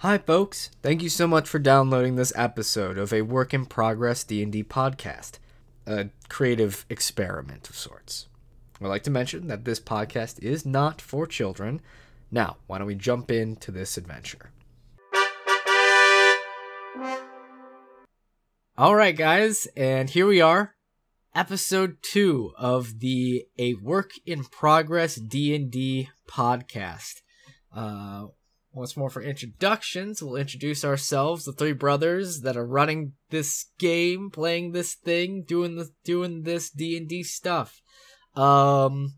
Hi folks, thank you so much for downloading this episode of a work in progress D&D podcast, a creative experiment of sorts. I'd like to mention that this podcast is not for children. Now, why don't we jump into this adventure? All right, guys, and here we are, episode 2 of the A Work in Progress D&D podcast. Uh once more for introductions, we'll introduce ourselves, the three brothers that are running this game, playing this thing, doing the doing this D and D stuff. Um,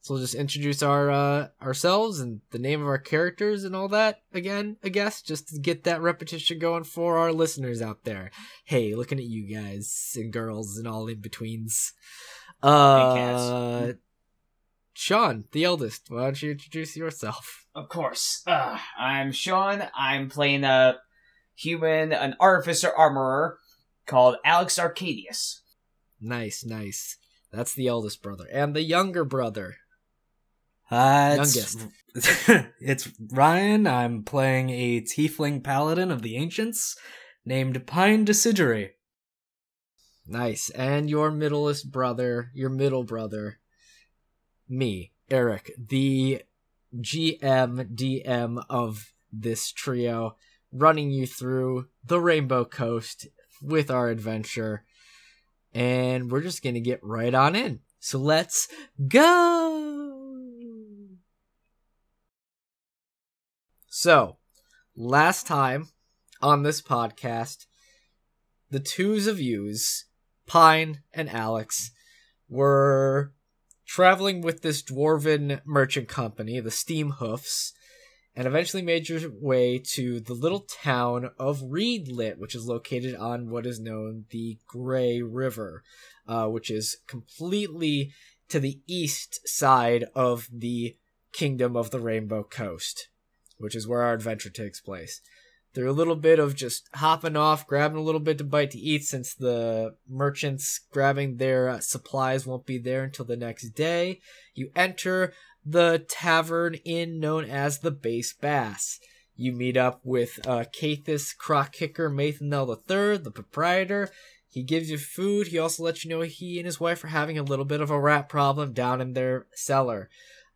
so we'll just introduce our uh, ourselves and the name of our characters and all that again, I guess, just to get that repetition going for our listeners out there. Hey, looking at you guys and girls and all in betweens. Uh, Sean, the eldest, why don't you introduce yourself? Of course. Uh, I'm Sean. I'm playing a human, an artificer armorer called Alex Arcadis. Nice, nice. That's the eldest brother. And the younger brother. Uh, it's, it's Ryan. I'm playing a tiefling paladin of the ancients named Pine Deciduery. Nice. And your middleest brother, your middle brother, me, Eric, the GM DM of this trio, running you through the Rainbow Coast with our adventure. And we're just going to get right on in. So let's go! So, last time on this podcast, the twos of yous, Pine and Alex, were traveling with this dwarven merchant company, the Steam Hoofs, and eventually made your way to the little town of Reedlit, which is located on what is known the Grey River, uh, which is completely to the east side of the Kingdom of the Rainbow Coast, which is where our adventure takes place through a little bit of just hopping off, grabbing a little bit to bite to eat since the merchants grabbing their uh, supplies won't be there until the next day. You enter the tavern inn known as the Base Bass. You meet up with uh, Cathis Crockkicker Mathanel III, the proprietor. He gives you food. He also lets you know he and his wife are having a little bit of a rat problem down in their cellar.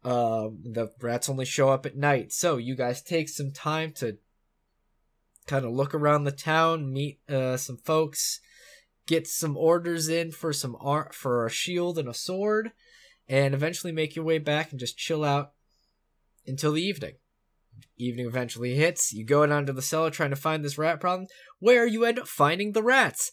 Uh, the rats only show up at night. So you guys take some time to kind of look around the town, meet uh, some folks, get some orders in for some art for a shield and a sword, and eventually make your way back and just chill out until the evening. Evening eventually hits. You go down to the cellar trying to find this rat problem, where you end up finding the rats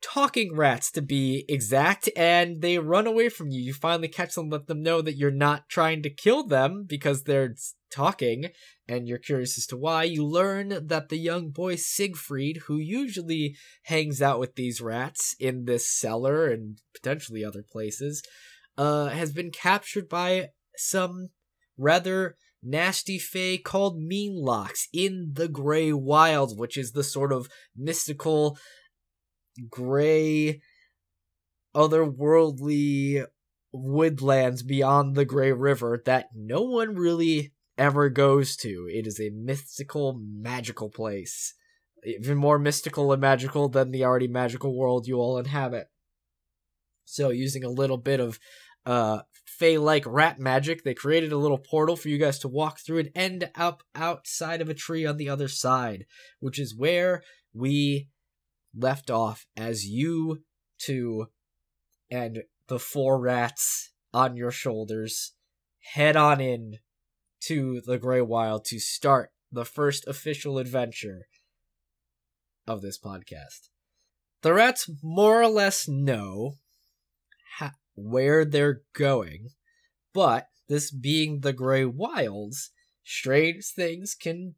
talking rats to be exact, and they run away from you. You finally catch them, let them know that you're not trying to kill them because they're talking, and you're curious as to why. You learn that the young boy Siegfried, who usually hangs out with these rats in this cellar and potentially other places, uh, has been captured by some rather nasty fae called Meanlocks in the Grey Wilds, which is the sort of mystical gray, otherworldly woodlands beyond the Grey River that no one really ever goes to. It is a mystical, magical place. Even more mystical and magical than the already magical world you all inhabit. So, using a little bit of uh, Fey like rat magic, they created a little portal for you guys to walk through and end up outside of a tree on the other side, which is where we left off as you two and the four rats on your shoulders head on in to the Grey Wild to start the first official adventure of this podcast. The rats more or less know ha- where they're going, but this being the Grey Wilds, strange things can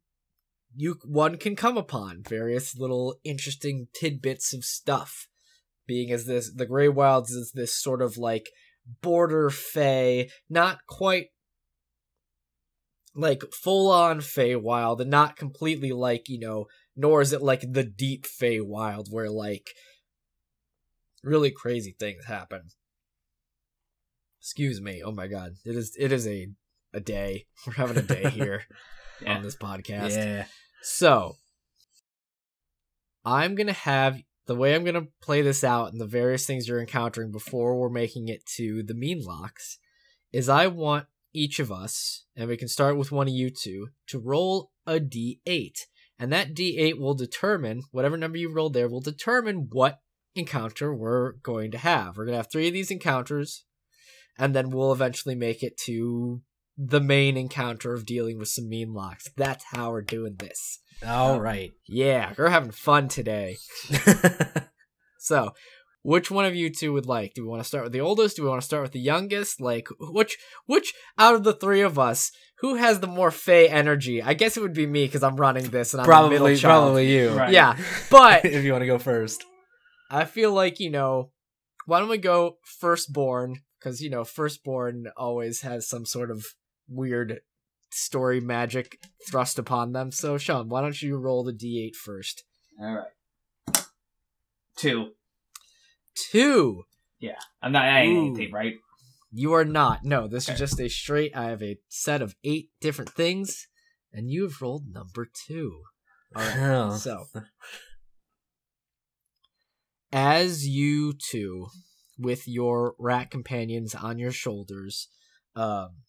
you one can come upon various little interesting tidbits of stuff being as this the gray wilds is this sort of like border fey not quite like full on Feywild and not completely like you know nor is it like the deep Feywild where like really crazy things happen. Excuse me. Oh my god. It is it is a a day. We're having a day here Yeah. on this podcast. Yeah. So, I'm gonna have the way I'm gonna play this out and the various things you're encountering before we're making it to the Meanlocks is I want each of us, and we can start with one of you two, to roll a d8. And that d8 will determine, whatever number you rolled there, will determine what encounter we're going to have. We're going to have three of these encounters, and then we'll eventually make it to the main encounter of dealing with some Meanlocks. That's how we're doing this. All right. Yeah, we're having fun today. So, which one of you two would like? Do we want to start with the oldest? Do we want to start with the youngest? Like, which which out of the three of us, who has the more Fey energy? I guess it would be me because I'm running this and I'm the probably, middle child. probably you. Right. Yeah, but if you want to go first. I feel like you know, why don't we go firstborn? Because you know, firstborn always has some sort of weird story magic thrust upon them. So, Sean, why don't you roll the d8 first? All right. Two. Two. Yeah, I'm not adding Ooh. anything, right? You are not. No, this Okay. is just a straight. I have a set of eight different things, and you have rolled number two. All right. Oh. So, as you two, with your rat companions on your shoulders, um,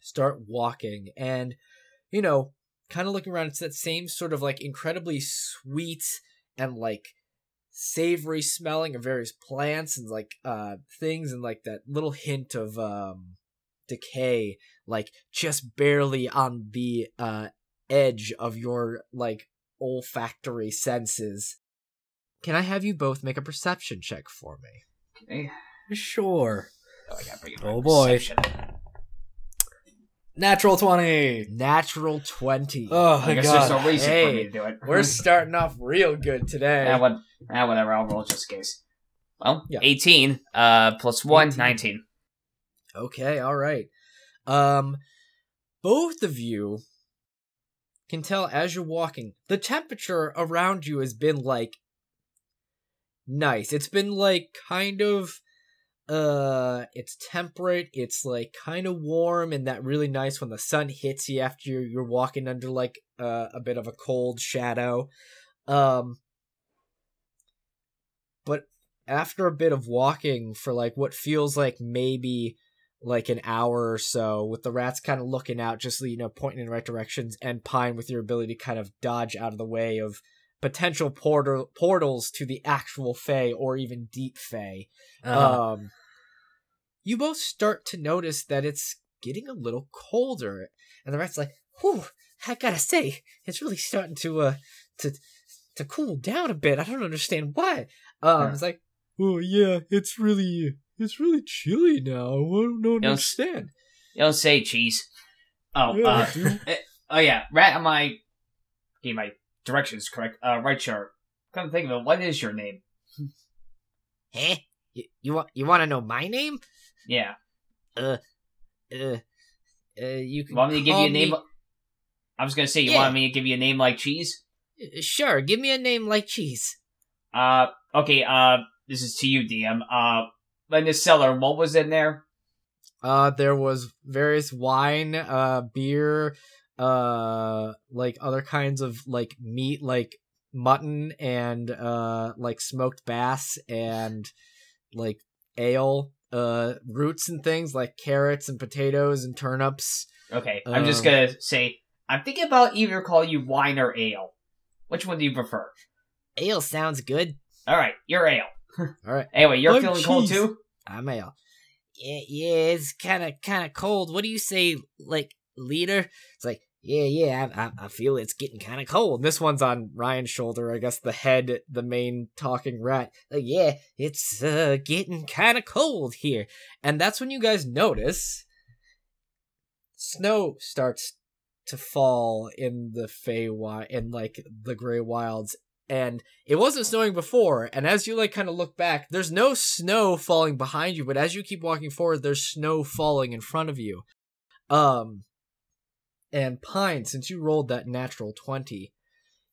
start walking, and you know, kind of looking around, it's that same sort of like incredibly sweet and like savory smelling of various plants and like uh things, and like that little hint of um decay, like just barely on the uh edge of your like olfactory senses. Can I have you both make a perception check for me? Okay. Sure. Oh, I gotta bring Oh, back. boy. Natural 20. Natural 20. Oh, I my guess there's God. no reason Hey, for me to do it. We're starting off real good today. Ah, what, ah, whatever. I'll roll just in case. Well, Yeah. 18 uh, plus 1, 18. 19. Okay, all right. Um both of you can tell as you're walking, the temperature around you has been like nice. It's been like kind of uh it's temperate, it's like kind of warm and that really nice when the sun hits you after you're, you're walking under like uh, a bit of a cold shadow. Um but after a bit of walking for like what feels like maybe like an hour or so with the rats kind of looking out just you know pointing in the right directions and pine with your ability to kind of dodge out of the way of potential portal portals to the actual fey or even deep fey Uh-huh. um you both start to notice that it's getting a little colder and the rat's like whew i gotta say it's really starting to uh to to cool down a bit i don't understand why um Yeah. it's like oh yeah it's really it's really chilly now i don't, don't Yes. understand You don't say cheese. Oh, Yeah, uh, eh, oh yeah. Rat on my. Okay, my directions correct. Uh, right sure. Come to think of it, what is your name? Huh? You, you want you want to know my name? Yeah. Uh, uh, you can Want me to give you a name? me- I was gonna say, you Yeah. want me to give you a name like cheese? Uh, Sure, give me a name like cheese. Uh, okay. Uh, this is to you, DM. Uh, in the cellar, what was in there? Uh, there was various wine, uh, beer, uh, like other kinds of like meat, like mutton and uh, like smoked bass and like ale, uh, roots and things like carrots and potatoes and turnips. Okay, I'm just Um, gonna say, I'm thinking about either call you wine or ale. Which one do you prefer? Ale sounds good. All right, you're ale. All right, Anyway, you're I'm feeling cold too. I'm ale. Yeah, yeah, it's kind of kind of cold. What do you say, like leader? It's like, yeah, yeah, I, I, feel it's getting kind of cold. This one's on Ryan's shoulder, I guess. The head, the main talking rat. Like, yeah, it's uh getting kind of cold here, and that's when you guys notice snow starts to fall in the Fey wi- in like the Grey Wilds, and it wasn't snowing before and as you like kind of look back there's no snow falling behind you but as you keep walking forward there's snow falling in front of you um and pine since you rolled that natural 20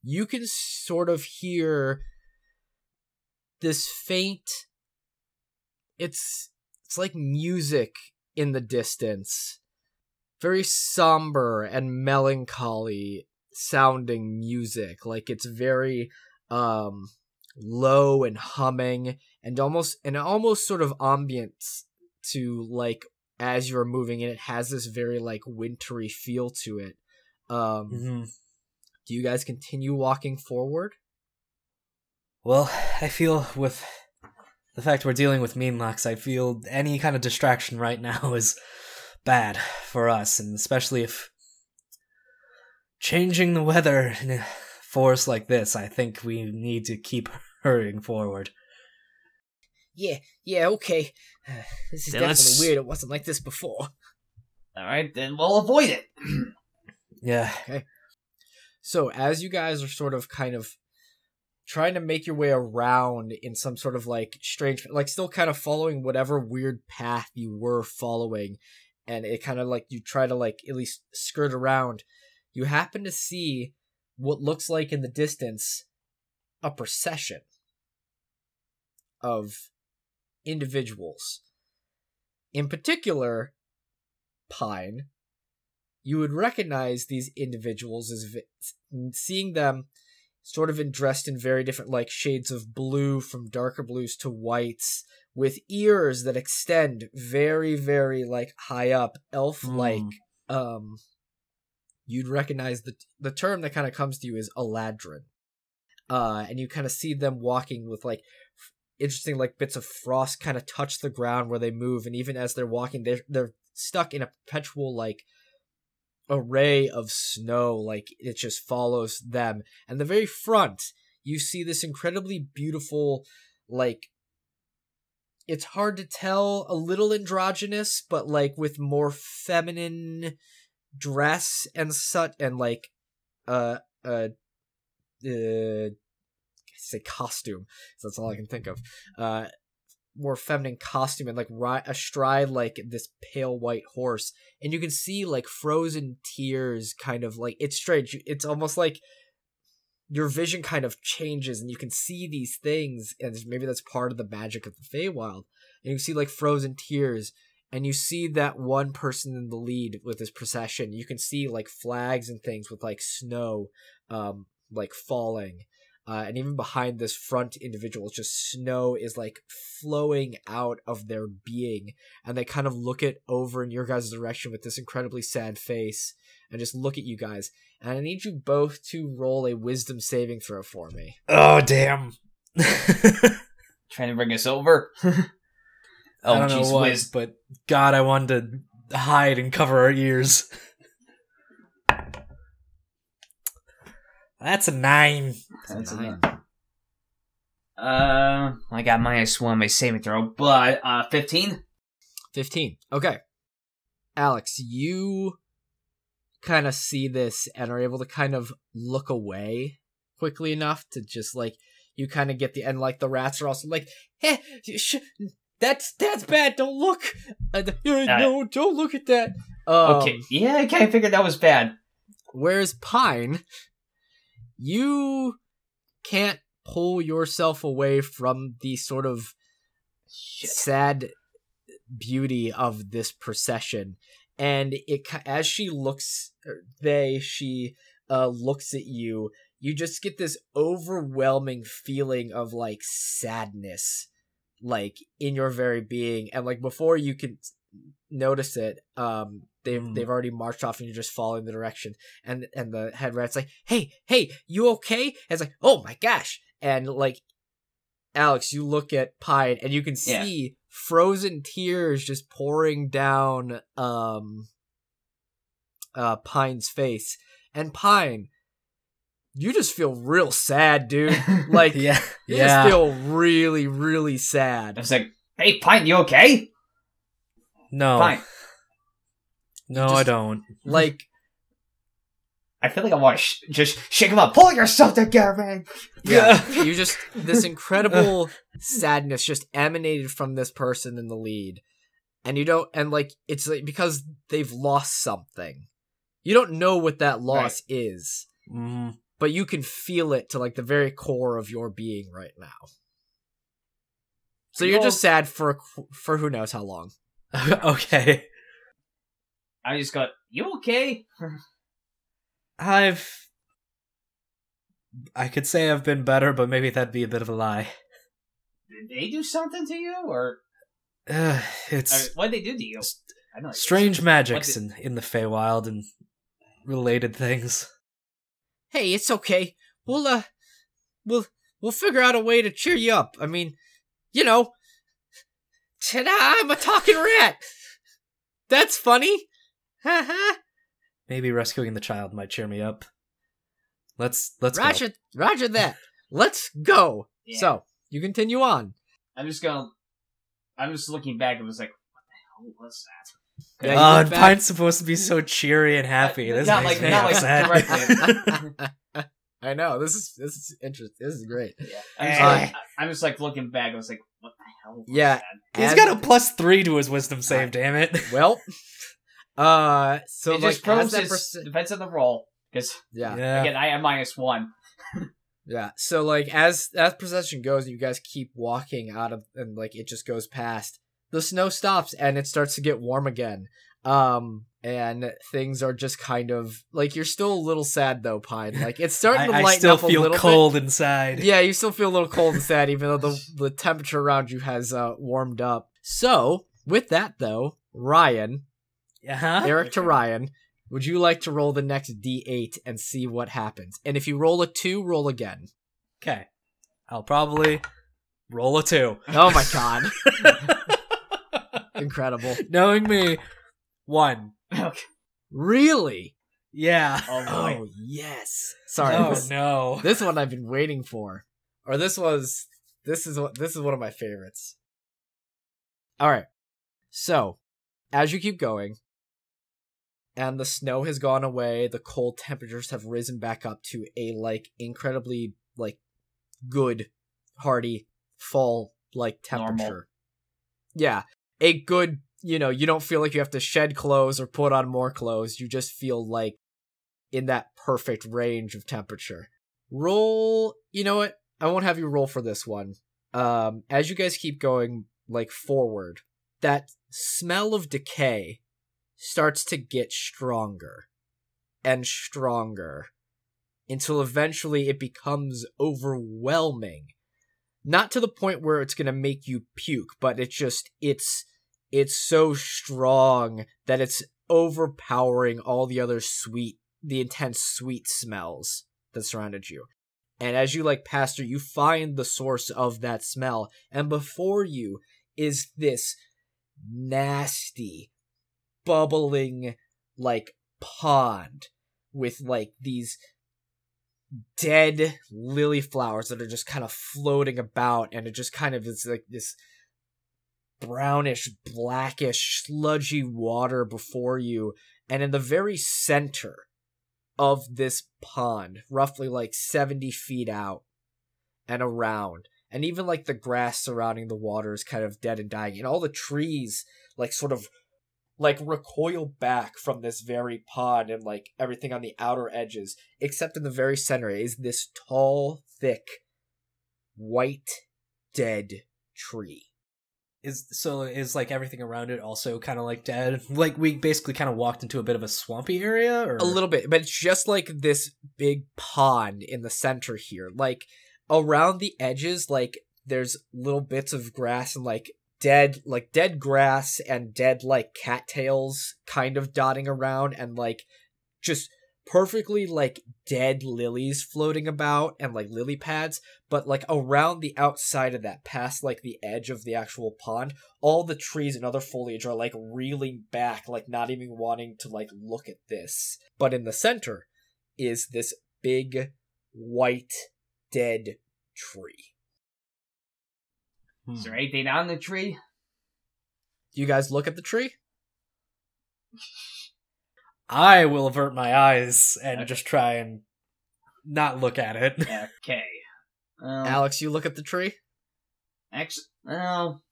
you can sort of hear this faint it's it's like music in the distance very somber and melancholy sounding music. Like it's very um low and humming and almost and almost sort of ambience to like as you're moving and it has this very like wintry feel to it. Um Mm-hmm. do you guys continue walking forward? Well, I feel with the fact we're dealing with Meanlocks, I feel any kind of distraction right now is bad for us, and especially if changing the weather in a forest like this, I think we need to keep hurrying forward. Yeah, yeah, okay. this is Then definitely let's- weird. It wasn't like this before. All right, then we'll avoid it. Yeah. Okay. So as you guys are sort of kind of trying to make your way around in some sort of like strange like still kind of following whatever weird path you were following and it kind of like you try to like at least skirt around you happen to see what looks like in the distance a procession of individuals. In particular pine you would recognize these individuals as vi- seeing them sort of in dressed in very different like shades of blue from darker blues to whites with ears that extend very very like high up elf like um you'd recognize the the term that kind of comes to you is eladrin uh and you kind of see them walking with like interesting like bits of frost kind of touch the ground where they move and even as they're walking they're they're stuck in a perpetual like array of snow like it just follows them. And the very front you see this incredibly beautiful like it's hard to tell a little androgynous but like with more feminine dress and such and like uh uh uh say costume that's all i can think of. Uh more feminine costume and like ri- astride like this pale white horse and you can see like frozen tears kind of like it's strange it's almost like your vision kind of changes and you can see these things and maybe that's part of the magic of the Feywild. And you see like frozen tears and you see that one person in the lead with this procession. You can see like flags and things with like snow um like falling uh, and even behind this front individual just snow is like flowing out of their being and they kind of look it over in your guys' direction with this incredibly sad face and just look at you guys and i need you both to roll a wisdom saving throw for me Oh damn. Trying to bring us over. oh, I don't jeez, know what, whiz. but God, I wanted to hide and cover our ears. That's a nine. That's a nine. nine. Uh, I got minus one on my saving throw, but uh, fifteen. 15 okay alex you kind of see this and are able to kind of look away quickly enough to just like you kind of get the end. like the rats are also like hey sh- that's that's bad don't look uh, uh, no don't look at that um, Okay, yeah, I kind of figured that was bad. Where's Pine, you can't pull yourself away from the sort of sad beauty of this procession. And it as she looks, er, they she uh looks at you. You just get this overwhelming feeling of like sadness, like in your very being, and like before you can notice it, um, they've Mm. they've already marched off, and you're just following the direction. And and the head rat's like, "Hey, hey, you okay?" And it's like, "Oh my gosh!" And like, Alex, you look at Pine, and you can Yeah. see frozen tears just pouring down um uh Pine's face. And Pine, you just feel real sad, dude. Like yeah, you yeah. just feel really, really sad. I was like, "Hey, Pine, you okay?" no, Fine. No, just- I don't. Like I feel like I want to sh- just shake him up. Pull yourself together, man. yeah, you just this incredible sadness just emanated from this person in the lead. And you don't and like it's like because they've lost something. You don't know what that loss is, Mm, but you can feel it to like the very core of your being right now. So you're Well- just sad for for who knows how long. okay, I just got, "You okay?" I've I could say I've been better, but maybe that'd be a bit of a lie. Did they do something to you, or Uh, it's mean, what they do to you? I know. strange magics did- in, in the Feywild and related things. Hey, it's okay. We'll uh, we'll we'll figure out a way to cheer you up. I mean, you know, ta-da! I'm a talking rat. That's funny. Ha ha. Maybe rescuing the child might cheer me up. Let's let's go. Roger, Roger that. Let's go. Yeah. So you continue on. I'm just gonna. I'm just looking back and was like, what the hell was that? Yeah, oh, and Pine's supposed to be so cheery and happy. Uh, This not like- not like upset. directly. I know this is this is interesting. This is great. Yeah. I'm just, Uh, like, I'm just like looking back. I was like, what the hell? Was Yeah. that? He's As- got a plus three to his wisdom save. Damn it! well. Uh, so it like just proves as that his perce- defense of the roll because yeah, Yeah. again I am minus one. Yeah. So like as as procession goes, you guys keep walking out of and like it just goes past. The snow stops and it starts to get warm again. Um and things are just kind of like you're still a little sad though, Pine. Like it's starting to I, I lighten still up a feel little cold inside. Yeah, you still feel a little cold and sad even though the the temperature around you has uh warmed up. So, with that though, Ryan, Uh-huh. Eric to Ryan, would you like to roll the next D8 and see what happens? And if you roll a 2, roll again. Okay. I'll probably roll a two. Oh my god. Incredible. Knowing me, one. okay. Really? Yeah. Oh boy. Oh yes. Sorry. oh this, no. this one I've been waiting for. Or this was this is what this is one of my favorites. All right. So, as you keep going and the snow has gone away, the cold temperatures have risen back up to a like incredibly like good hearty fall like Normal. temperature. Yeah. A good, you know, you don't feel like you have to shed clothes or put on more clothes. You just feel like in that perfect range of temperature. Roll, you know what? I won't have you roll for this one. Um, as you guys keep going like forward, that smell of decay starts to get stronger and stronger until eventually it becomes overwhelming. Not to the point where it's going to make you puke, but it's just it's it's so strong that it's overpowering all the other sweet the intense sweet smells that surrounded you. And as you like through, you find the source of that smell, and before you is this nasty, bubbling like pond with like these dead lily flowers that are just kind of floating about, and it just kind of is like this brownish, blackish, sludgy water before you, and in the very center of this pond, roughly like 70 feet out and around, and even like the grass surrounding the water is kind of dead and dying, and all the trees like sort of like recoil back from this very pond and like everything on the outer edges, except in the very center is this tall, thick, white, dead tree. Is so is like everything around it also kind of like dead? Like we basically kind of walked into a bit of a swampy area, or A little bit, but it's just like this big pond in the center here. Like around the edges, like there's little bits of grass and like dead, like dead grass and dead like cattails kind of dotting around and like just perfectly like dead lilies floating about and like lily pads but like around the outside of that past like the edge of the actual pond all the trees and other foliage are like reeling back like not even wanting to like look at this. But in the center is this big white dead tree Hmm. Is there anything on the tree? do you guys look at the tree I will avert my eyes and Okay. just try and not look at it. Okay. Um, alex you look at the tree Actually, well,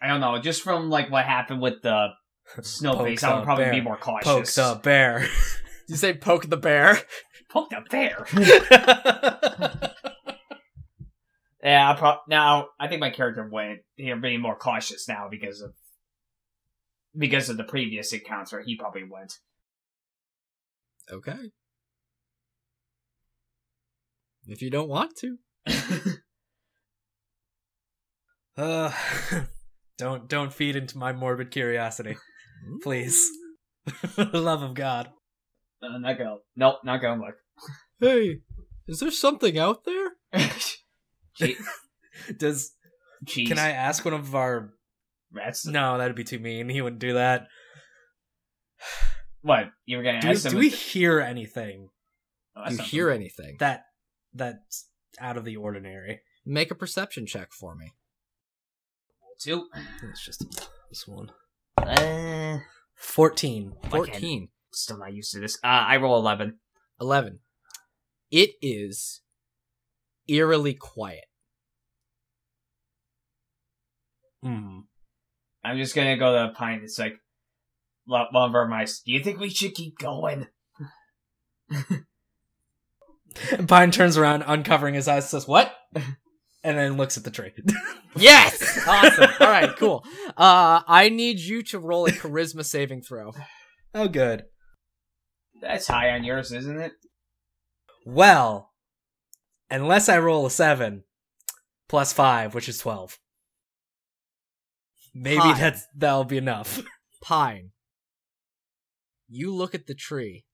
I don't know. Just from like what happened with the snow Pokes face, I would probably bear. be more cautious. Poke the bear. you say poke the bear Poke the bear. Yeah, I pro- now I think my character went. You're being more cautious now because of because of the previous encounter. He probably went. okay If you don't want to. Uh, don't don't feed into my morbid curiosity, please. Love of God. Uh, not go. Nope, not going. Look. Hey, is there something out there? Che- Does Cheese. can I ask one of our? Rats. No, that'd be too mean. He wouldn't do that. What? You were gonna Do we, ask him? do we hear anything Oh, Do you hear good. anything? that that's out of the ordinary? Make a perception check for me. Two. It's just this one. Uh, Fourteen. 14. still not used to this. Uh, I roll eleven. 11. It is eerily quiet. Hmm. I'm just gonna go to Pine. It's like one of our mice. Do you think we should keep going? Pine turns around, uncovering his eyes, says, "What?" and then looks at the tree. Yes! awesome. All right, cool. Uh, I need you to roll a charisma saving throw. oh, good. That's high on yours, isn't it? Well, unless I roll a seven plus five, which is twelve. Maybe Pine. that's that'll be enough. Pine. You look at the tree.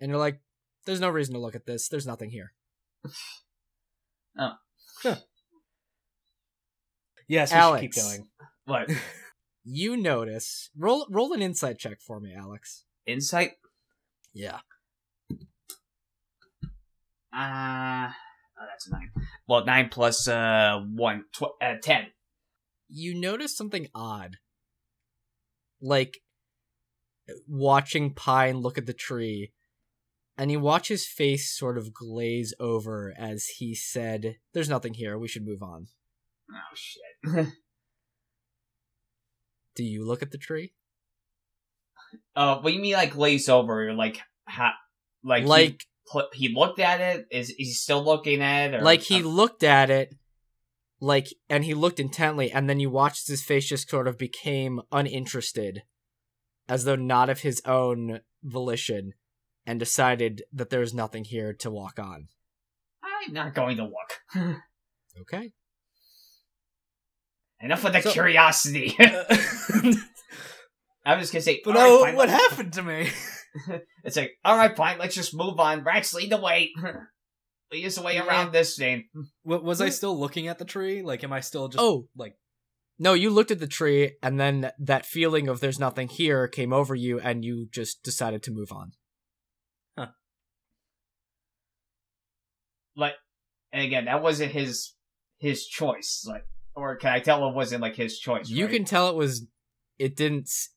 And you're like, there's no reason to look at this. There's nothing here. Oh. Yes, we Alex. should keep going. What? You notice. Roll roll an insight check for me, Alex. Insight? Yeah. Uh, that's a nine. Well, nine plus uh one, tw- uh, ten. You notice something odd. Like watching Pine look at the tree, and you watch his face sort of glaze over as he said, There's nothing here, we should move on. Oh shit. Do you look at the tree? uh, what do you mean like glazed over? Like ha- like Like he, he looked at it? Is is he still looking at it? Or, like he looked at it like and he looked intently and then you watched his face just sort of became uninterested as though not of his own volition and decided that there's nothing here to walk on I'm not going to look. okay Enough of the So- curiosity. I was gonna say, but oh, fine, what happened to me? It's like, all right, fine, let's just move on. Rex, lead the way. lead us the way around this thing. Wa- was I still looking at the tree? Like, am I still just oh like? no you looked at the tree and then that feeling of there's nothing here came over you and you just decided to move on Like, and again, that wasn't his his choice. Like, or can I tell it wasn't like his choice? you right? can tell it was it didn't s-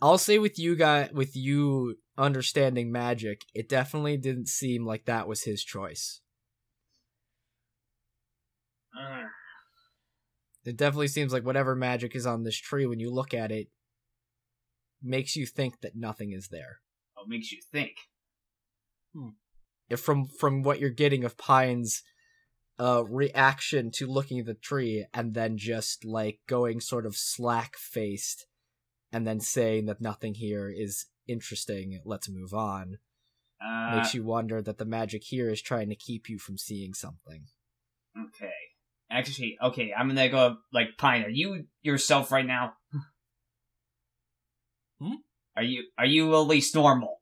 i'll say with you guys with you understanding magic it definitely didn't seem like that was his choice. Uh, it definitely seems like whatever magic is on this tree when you look at it makes you think that nothing is there. What makes you think? if from from what you're getting of pine's uh reaction to looking at the tree and then just like going sort of slack faced and then saying that nothing here is interesting let's move on Uh, makes you wonder that the magic here is trying to keep you from seeing something okay. Actually, okay, I'm gonna go like Pine. Are you yourself right now? Hmm? Are you are you at least normal?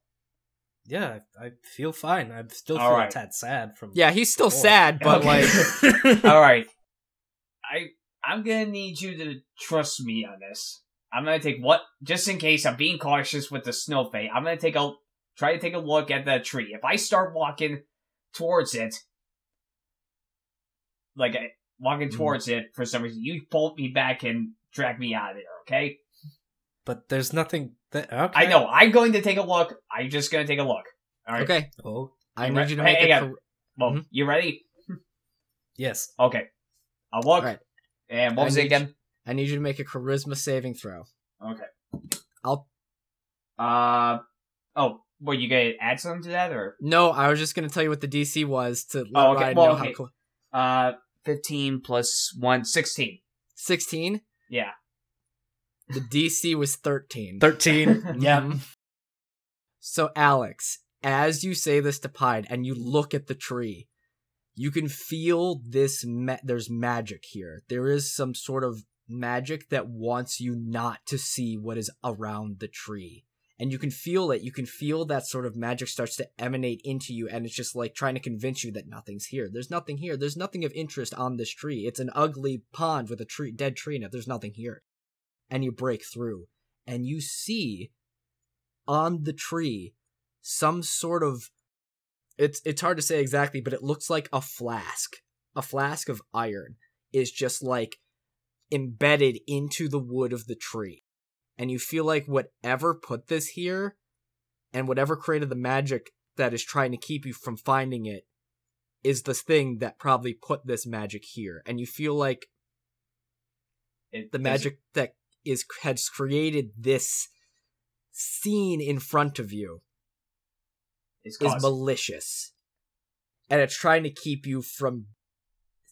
Yeah, I, I feel fine. I'm still feel All a right. tad sad from. yeah he's still Oh. sad but Okay. like All right. I I'm gonna need you to trust me on this. I'm gonna take what just in case I'm being cautious with the snow fate. I'm gonna take a try to take a look at the tree. If I start walking towards it, like I, walking Mhm. towards it for some reason, you bolt me back and drag me out of there. Okay? But there's nothing that. Okay. I know. I'm going to take a look. I'm just gonna take a look. All right. okay Oh i You need re- you to make hey, a char- Well, Mhm. you ready? yes. Okay. I'll look. Alright. And what I was it again? I need you to make a charisma saving throw Okay. i'll Uh oh, well, you gonna add something to that or no i was just gonna tell you what the dc was to let Oh, okay. Ryan Well, know okay. how cl- uh fifteen plus one, 16. 16 Yeah. the dc was 13 Thirteen. yeah. Mhm. So, Alex, as you say this to Pine and you look at the tree, you can feel this. Ma- there's magic here. There is some sort of magic that wants you not to see what is around the tree. And you can feel it. You can feel that sort of magic starts to emanate into you, and it's just like trying to convince you that nothing's here. There's nothing here. There's nothing of interest on this tree. It's an ugly pond with a tree, dead tree in it. There's nothing here. And you break through, and you see on the tree some sort of it's it's hard to say exactly, but it looks like a flask. A flask of iron is just like embedded into the wood of the tree. And you feel like whatever put this here and whatever created the magic that is trying to keep you from finding it is the thing that probably put this magic here. And you feel like It the magic that is has created this scene in front of you is is malicious and it's trying to keep you from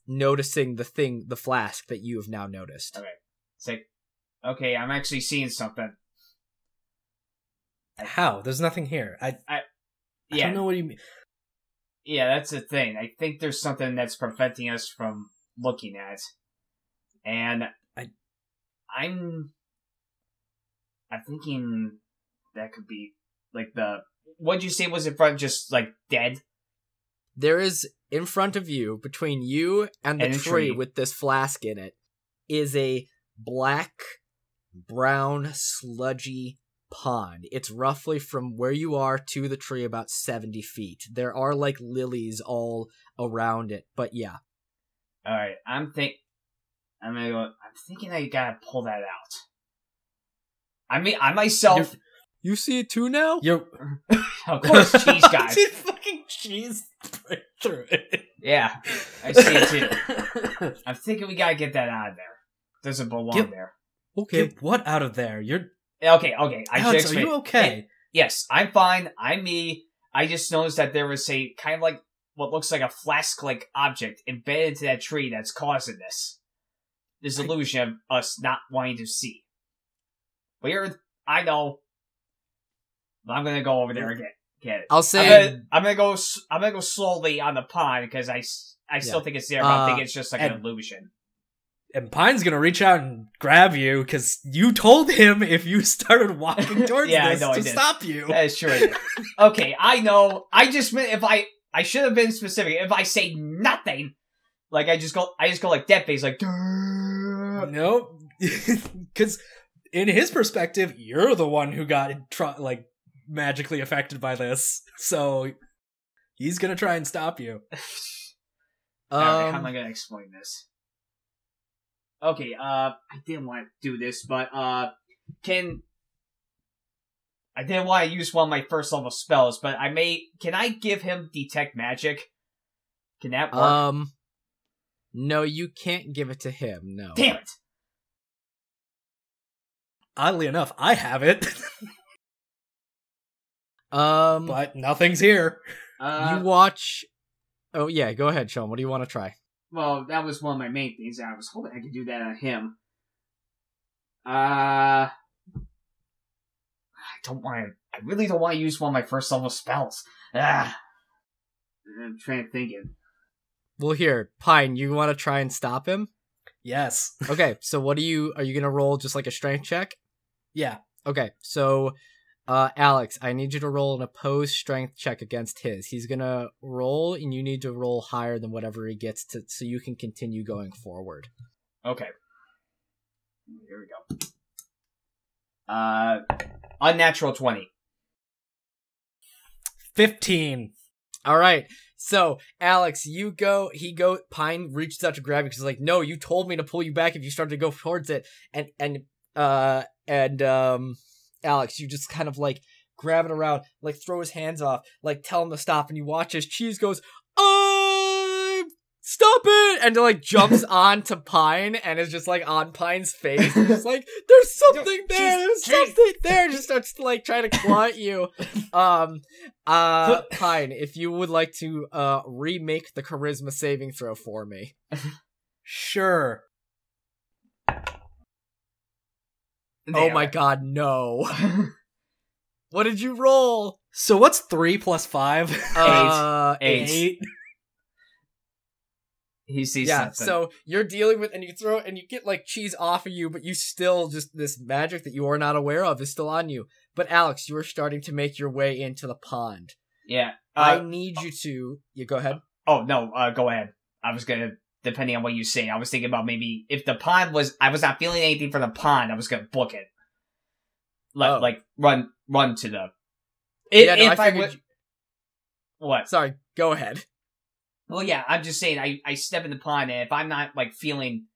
noticing the thing the flask that you have now noticed Okay. It's like, okay, I'm actually seeing something. How? There's nothing here. I, I Yeah, don't know what you mean. yeah, that's the thing. I think there's something that's preventing us from looking at, and I- I'm, I'm thinking that could be like the what'd you say was in front, just like dead. there is in front of you between you and the And tree, tree. with this flask in it is a black brown sludgy pond it's roughly from where you are to the tree about 70 feet there are like lilies all around it but yeah All right, I'm think, I'm gonna go. I'm thinking I gotta pull that out. I mean, I myself, you see it too now You're of course, cheese guy. See fucking cheese right through it. Yeah, I see it too. I'm thinking we gotta get that out of there. Doesn't belong Get- there. okay Get what out of there? You're Okay, okay. I should Alex. Are you okay? Yes, I'm fine. I'm me. I just noticed that there was a kind of like what looks like a flask-like object embedded into that tree that's causing this. This I- illusion of us not wanting to see. Weird. I know. I'm gonna go over there and get get it. i'll I'm say gonna, I'm gonna go. I'm gonna go slowly on the pond because I I still Yeah. think it's there, but I Uh, think it's just like an illusion. And Pine's gonna reach out and grab you because you told him if you started walking towards Yeah, I this know I to did. stop you. That is true. okay, I know. I just meant if I I should have been specific. If I say nothing, like I just go, I just go like dead face, like. Nope. Because in his perspective, you're the one who got tr- like magically affected by this, so he's gonna try and stop you. Alright, how am I um, gonna explain this? Okay, uh, I didn't want to do this, but uh, can I didn't want to use one of my first level spells, but I may. Can I give him detect magic? Can that work? um no you can't give it to him no Damn it! Oddly enough, I have it, um but nothing's here. Uh, you watch oh yeah go ahead sean what do you want to try Well, that was one of my main things. I was hoping I could do that on him. Uh, I don't want to. I really don't want to use one of my first level spells. Ah, I'm trying to think it. well here pine you want to try and stop him Yes. okay so what do you are you gonna roll just like a strength check Yeah. Okay, so uh Alex, I need you to roll an opposed strength check against his. He's gonna roll and you need to roll higher than whatever he gets to so you can continue going forward. Okay. Here we go. Uh, unnatural twenty. Fifteen. Alright. So Alex, you go he go Pine reaches out to grab you because he's like, no, you told me to pull you back if you started to go towards it. And and uh and um Alex, you just kind of like grab it around, like throw his hands off, like tell him to stop, and you watch as Cheese goes, uh stop it and like jumps onto Pine and is just like on Pine's face. And just like, there's something there, there's something there, just starts to like try to claw at you. Um uh Pine, if you would like to uh remake the charisma saving throw for me. Sure. Oh my god, no. What did you roll? So what's three plus five? Uh, Eight. eight. He sees Yeah, something. so you're dealing with, and you throw, and you get like cheese off of you, but you still just this magic that you are not aware of is still on you. But Alex, you are starting to make your way into the pond. yeah. I Uh, need you to. You go ahead. oh no, uh, go ahead. I was gonna, depending on what you say, I was thinking about maybe if the pond was, I was not feeling anything for the pond, I was gonna book it. Like, Oh. like run, run to the. If, yeah, no, if I I, would, you- what? Sorry, go ahead. Well, yeah, I'm just saying. I I step in the pond, and if I'm not like feeling,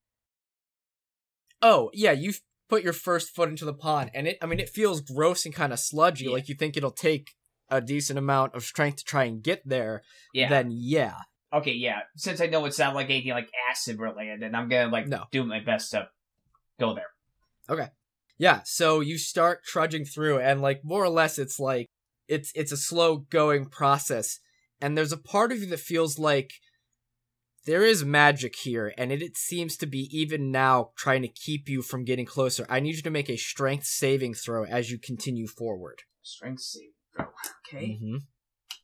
Oh yeah, you put your first foot into the pond, and it. I mean, it feels gross and kind of sludgy. Yeah. Like you think it'll take a decent amount of strength to try and get there. yeah, Then yeah, okay, yeah. Since I know it's not like anything like acid related, then I'm gonna like No. do my best to go there. Okay. Yeah, so you start trudging through and like more or less it's like it's it's a slow going process and there's a part of you that feels like there is magic here and it, it seems to be even now trying to keep you from getting closer. I need you to make a strength saving throw as you continue forward. Strength save. Go. Okay. Mm-hmm.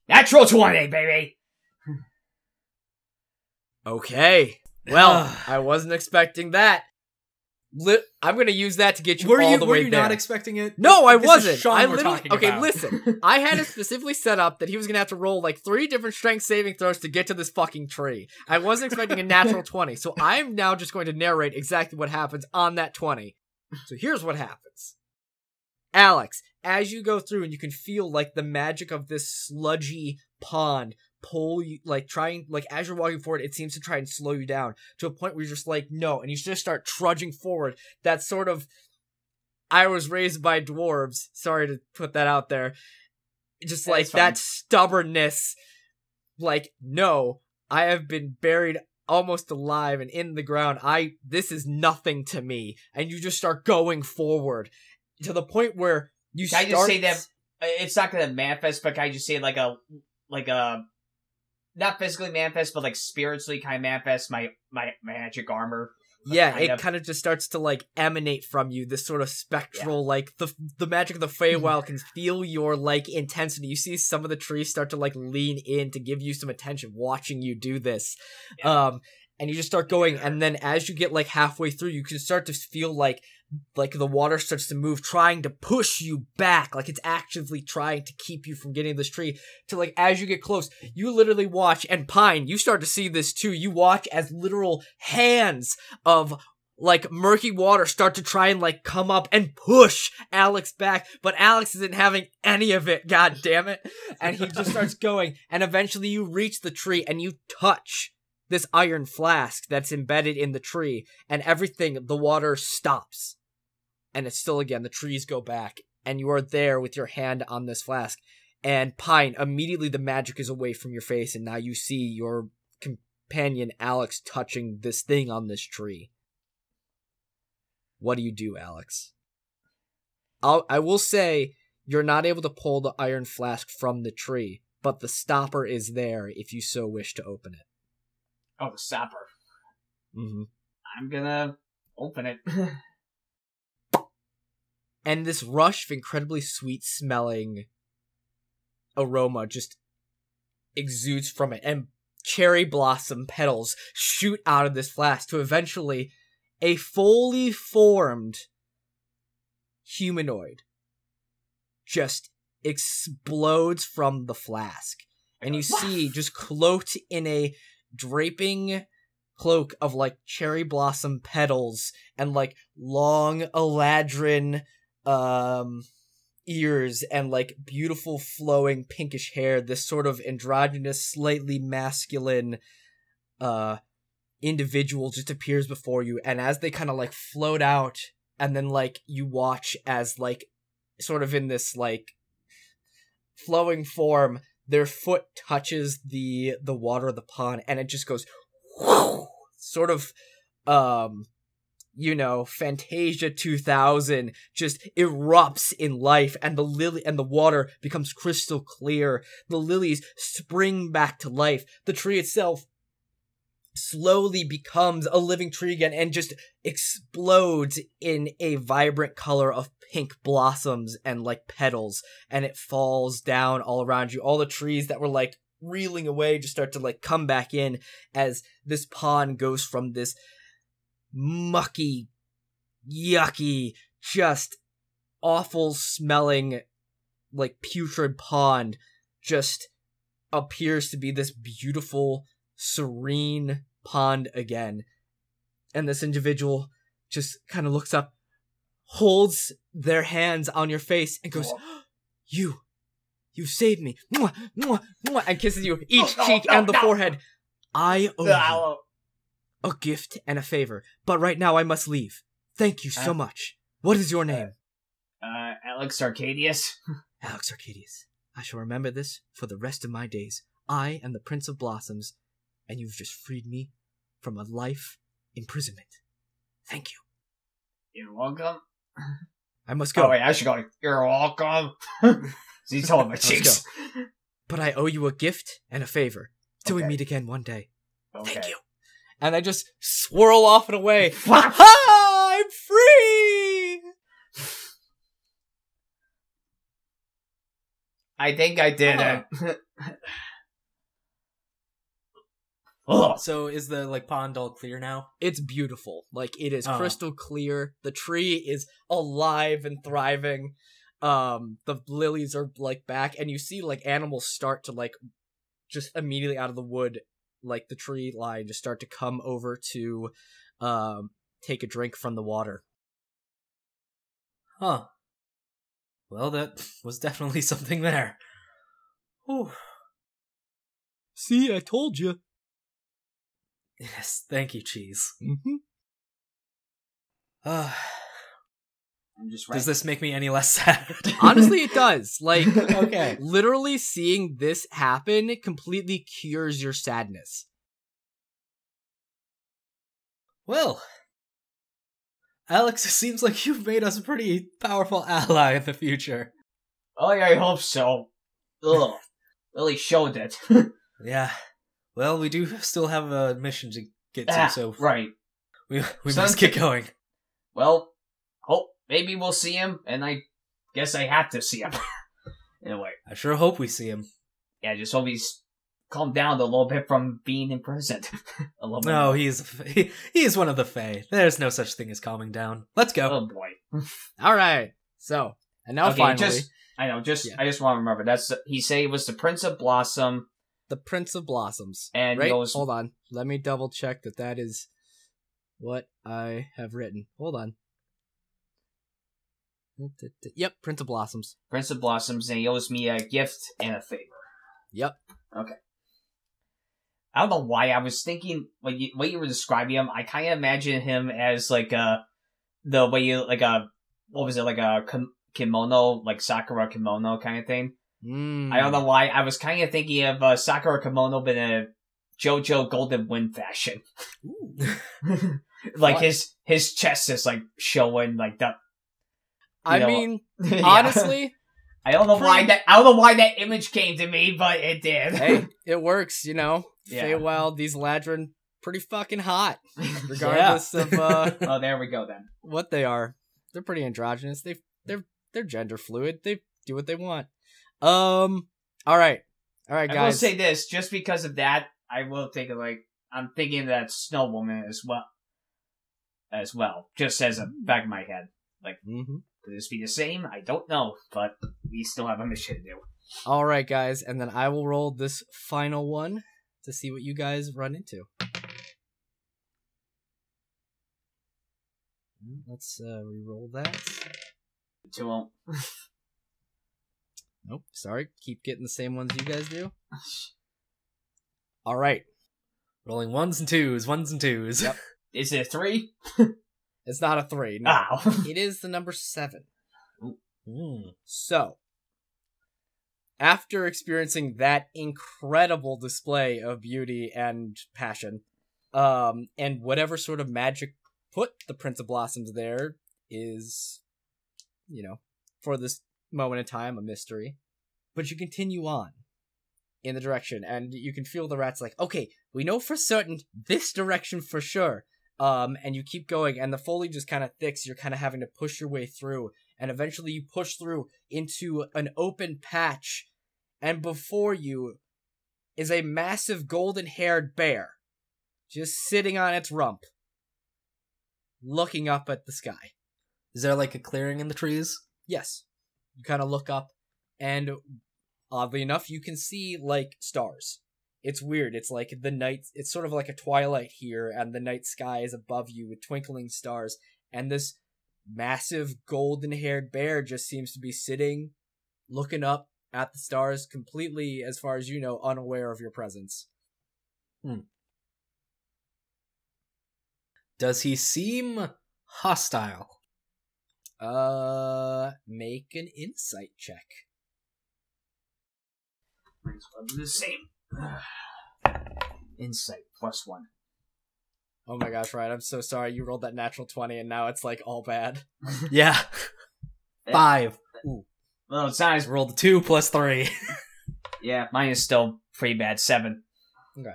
Natural twenty, baby. Okay. Well, I wasn't expecting that. Li- I'm going to use that to get you were all you the were way you there. not expecting it? No, I This is wasn't. Sean I we're literally talking okay. about. Listen, I had it specifically set up that he was gonna have to roll like three different strength saving throws to get to this fucking tree. I wasn't expecting a natural twenty, so I'm now just going to narrate exactly what happens on that twenty. So here's what happens, Alex. As you go through, and you can feel like the magic of this sludgy pond pull you, like trying, like as you're walking forward, it seems to try and slow you down to a point where you're just like no, and you just start trudging forward. That sort of I was raised by dwarves. Sorry to put that out there. Just like that stubbornness. Like, no, I have been buried almost alive and in the ground. I this is nothing to me. And you just start going forward to the point where you Can I start just say that uh, it's not gonna manifest, but can I just say like a like a not physically manifest, but like spiritually kind of manifest my my magic armor. yeah, kind it of- kind of just starts to like emanate from you this sort of spectral like the the magic of the Feywild can feel your like intensity. You see some of the trees start to like lean in to give you some attention watching you do this. Um and you just start going and then as you get like halfway through you can start to feel like like the water starts to move trying to push you back. Like it's actively trying to keep you from getting this tree to like as you get close you literally watch and pine you start to see this too. You watch as literal hands of like murky water start to try and like come up and push Alex back, but Alex isn't having any of it, god damn it. And he just starts going, and eventually you reach the tree and you touch this iron flask that's embedded in the tree, and everything, the water stops. And it's still again, the trees go back, and you are there with your hand on this flask. And Pine, immediately the magic is away from your face, and now you see your companion Alex touching this thing on this tree. What do you do, Alex? I'll, I will say you're not able to pull the iron flask from the tree, but the stopper is there if you so wish to open it. Oh, the sapper. Mm-hmm. I'm gonna open it. And this rush of incredibly sweet smelling aroma just exudes from it, and cherry blossom petals shoot out of this flask to eventually a fully formed humanoid just explodes from the flask. And you see, just cloaked in a draping cloak of like cherry blossom petals and like long eladrin um ears and like beautiful flowing pinkish hair this sort of androgynous slightly masculine uh individual just appears before you and as they kind of like float out and then like you watch as like sort of in this like flowing form their foot touches the the water of the pond and it just goes sort of um you know fantasia 2000 just erupts in life and the lily and the water becomes crystal clear. The lilies spring back to life. The tree itself slowly becomes a living tree again and just explodes in a vibrant color of pink blossoms and like petals and it falls down all around you. All the trees that were like reeling away just start to like come back in as this pond goes from this mucky yucky just awful smelling like putrid pond just appears to be this beautiful serene pond again. And this individual just kind of looks up, holds their hands on your face, and goes, You, you saved me. Mwah, mwah, mwah, and kisses you each no, cheek no, and the no. forehead. I owe you a gift and a favor, but right now I must leave. Thank you so Uh, much. What is your name? Uh, Alex Arcadis. Alex Arcadis. I shall remember this for the rest of my days. I am the Prince of Blossoms, and you've just freed me from a life imprisonment. Thank you. You're welcome. I must go, Oh wait, I should go. You're welcome. he's holding my cheeks. but I owe you a gift and a favor till we meet again one day. Okay. Thank you. And I just swirl off and away. Ha! I'm free. I think I did it. Ugh. So is the like pond all clear now? It's beautiful. Like it is Oh. crystal clear. The tree is alive and thriving. Um the lilies are like back and you see like animals start to like just immediately out of the wood like the tree line just start to come over to um take a drink from the water. Huh. Well, that was definitely something there. Whew. See, I told you. Yes, thank you, Cheese. Mm-hmm. Uh, I'm just does this make me any less sad? Honestly, it does. Like okay. literally seeing this happen completely cures your sadness. Well, Alex, it seems like you've made us a pretty powerful ally in the future. Oh, yeah, I hope so. Ugh. Really showed it. Yeah. Well, we do still have a mission to get to, Ah, so right. we we Sounds must get going. Well, hope maybe we'll see him, and I guess I have to see him. In a way. I sure hope we see him. Yeah, just hope he's calmed down a little bit from being imprisoned. a little bit. No, he's he, he is one of the Fae. There's no such thing as calming down. Let's go. Oh boy. All right. So, and now okay, finally, just I know, just Yeah. I just want to remember that's he say it was the Prince of Blossom, the Prince of Blossoms. and right? goes Hold on. Let me double check that that is what I have written. Hold on. Yep, Prince of Blossoms. Prince of Blossoms, and he owes me a gift and a favor. Yep. Okay. I don't know why I was thinking when you when you were describing him, I kind of imagine him as like a the way you like a what was it like a kim- kimono like Sakura kimono kind of thing. Mm. I don't know why I was kind of thinking of uh, Sakura kimono, but in a JoJo Golden Wind fashion. like What? his his chest is like showing like that. I know, mean, Yeah. honestly, I don't know why that I don't know why that image came to me, but it did. hey, it works. You know, Yeah. Feywild, these eladrin, pretty fucking hot, regardless of uh, oh, there we go then. what they are. They're pretty androgynous. They they're they're gender fluid. They do what they want. Um. All right. All right, guys. I will say this, just because of that, I will think of like I'm thinking that Snow Woman as well, as well, just as a back of my head. like mm-hmm. Could this be the same? I don't know, but we still have a mission to do. All right, guys, and then I will roll this final one to see what you guys run into. Mm, Let's uh, re-roll that. Um, Nope, sorry. Keep getting the same ones you guys do. All right, Rolling ones and twos, ones and twos. Yep. is it three? it's not a three. No, Ow. it is the number seven. Mm. So, after experiencing that incredible display of beauty and passion, um, and whatever sort of magic put the Prince of Blossoms there is, you know, for this moment in time, a mystery. But you continue on, in the direction, and you can feel the rats like, okay, we know for certain this direction for sure. Um, and you keep going, and the foliage just kind of thick, so you're kind of having to push your way through, and eventually you push through into an open patch, and before you is a massive golden haired bear, just sitting on its rump, looking up at the sky. Is there like a clearing in the trees? Yes. You kind of look up, and oddly enough, you can see like stars. It's weird. It's like the night, it's sort of like a twilight here, and the night sky is above you with twinkling stars, and this massive golden haired bear just seems to be sitting, looking up at the stars, completely, as far as you know, unaware of your presence. Hmm. Does he seem hostile? Uh, make an insight check. Might as well do the same. Insight plus one. Oh my gosh, right. I'm so sorry. You rolled that natural 20 and now it's like all bad. Yeah. Five. Well, it's not as Rolled a two plus three. yeah. Mine is still pretty bad. Seven. Okay.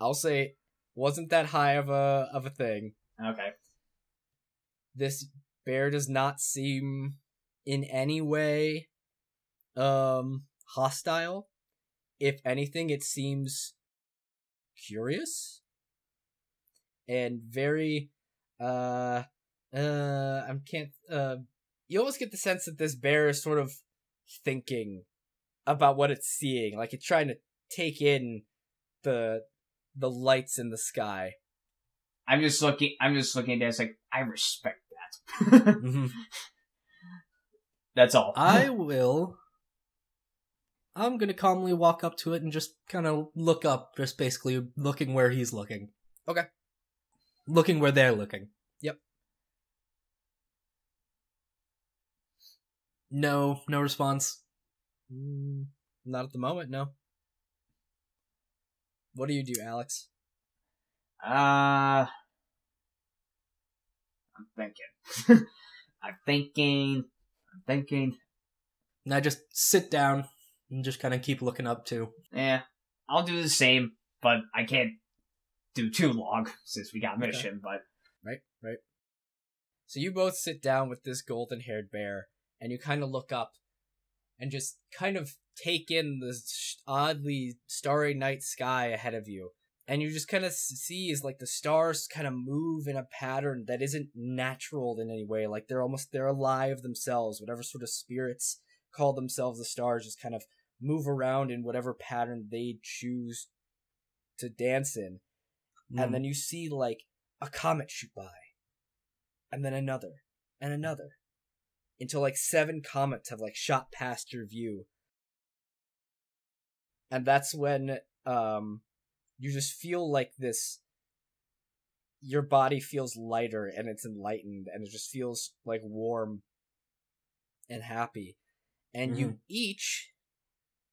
I'll say wasn't that high of a of a thing. Okay. This bear does not seem in any way um hostile. If anything, it seems curious and very uh uh I can't uh you almost get the sense that this bear is sort of thinking about what it's seeing like it's trying to take in the the lights in the sky I'm just looking. I'm just looking at this like I respect that. Mhm. That's all. I will. I'm gonna calmly walk up to it and just kind of look up, just basically looking where he's looking. Okay. Looking where they're looking. Yep. No, no response. Mm, not at the moment, no. What do you do, Alex? Uh, I'm thinking. I'm thinking. I'm thinking. And I just sit down and just kind of keep looking up too. Yeah, I'll do the same, but I can't do too long since we got Okay. mission. But Right, right. So you both sit down with this golden haired bear, and you kind of look up and just kind of take in the oddly starry night sky ahead of you. And you just kind of see is like the stars kind of move in a pattern that isn't natural in any way. Like they're almost, they're alive themselves. Whatever sort of spirits call themselves the stars just kind of move around in whatever pattern they choose to dance in and then you see like a comet shoot by and then another and another until like seven comets have like shot past your view and that's when um you just feel like this your body feels lighter and it's enlightened and it just feels like warm and happy and you each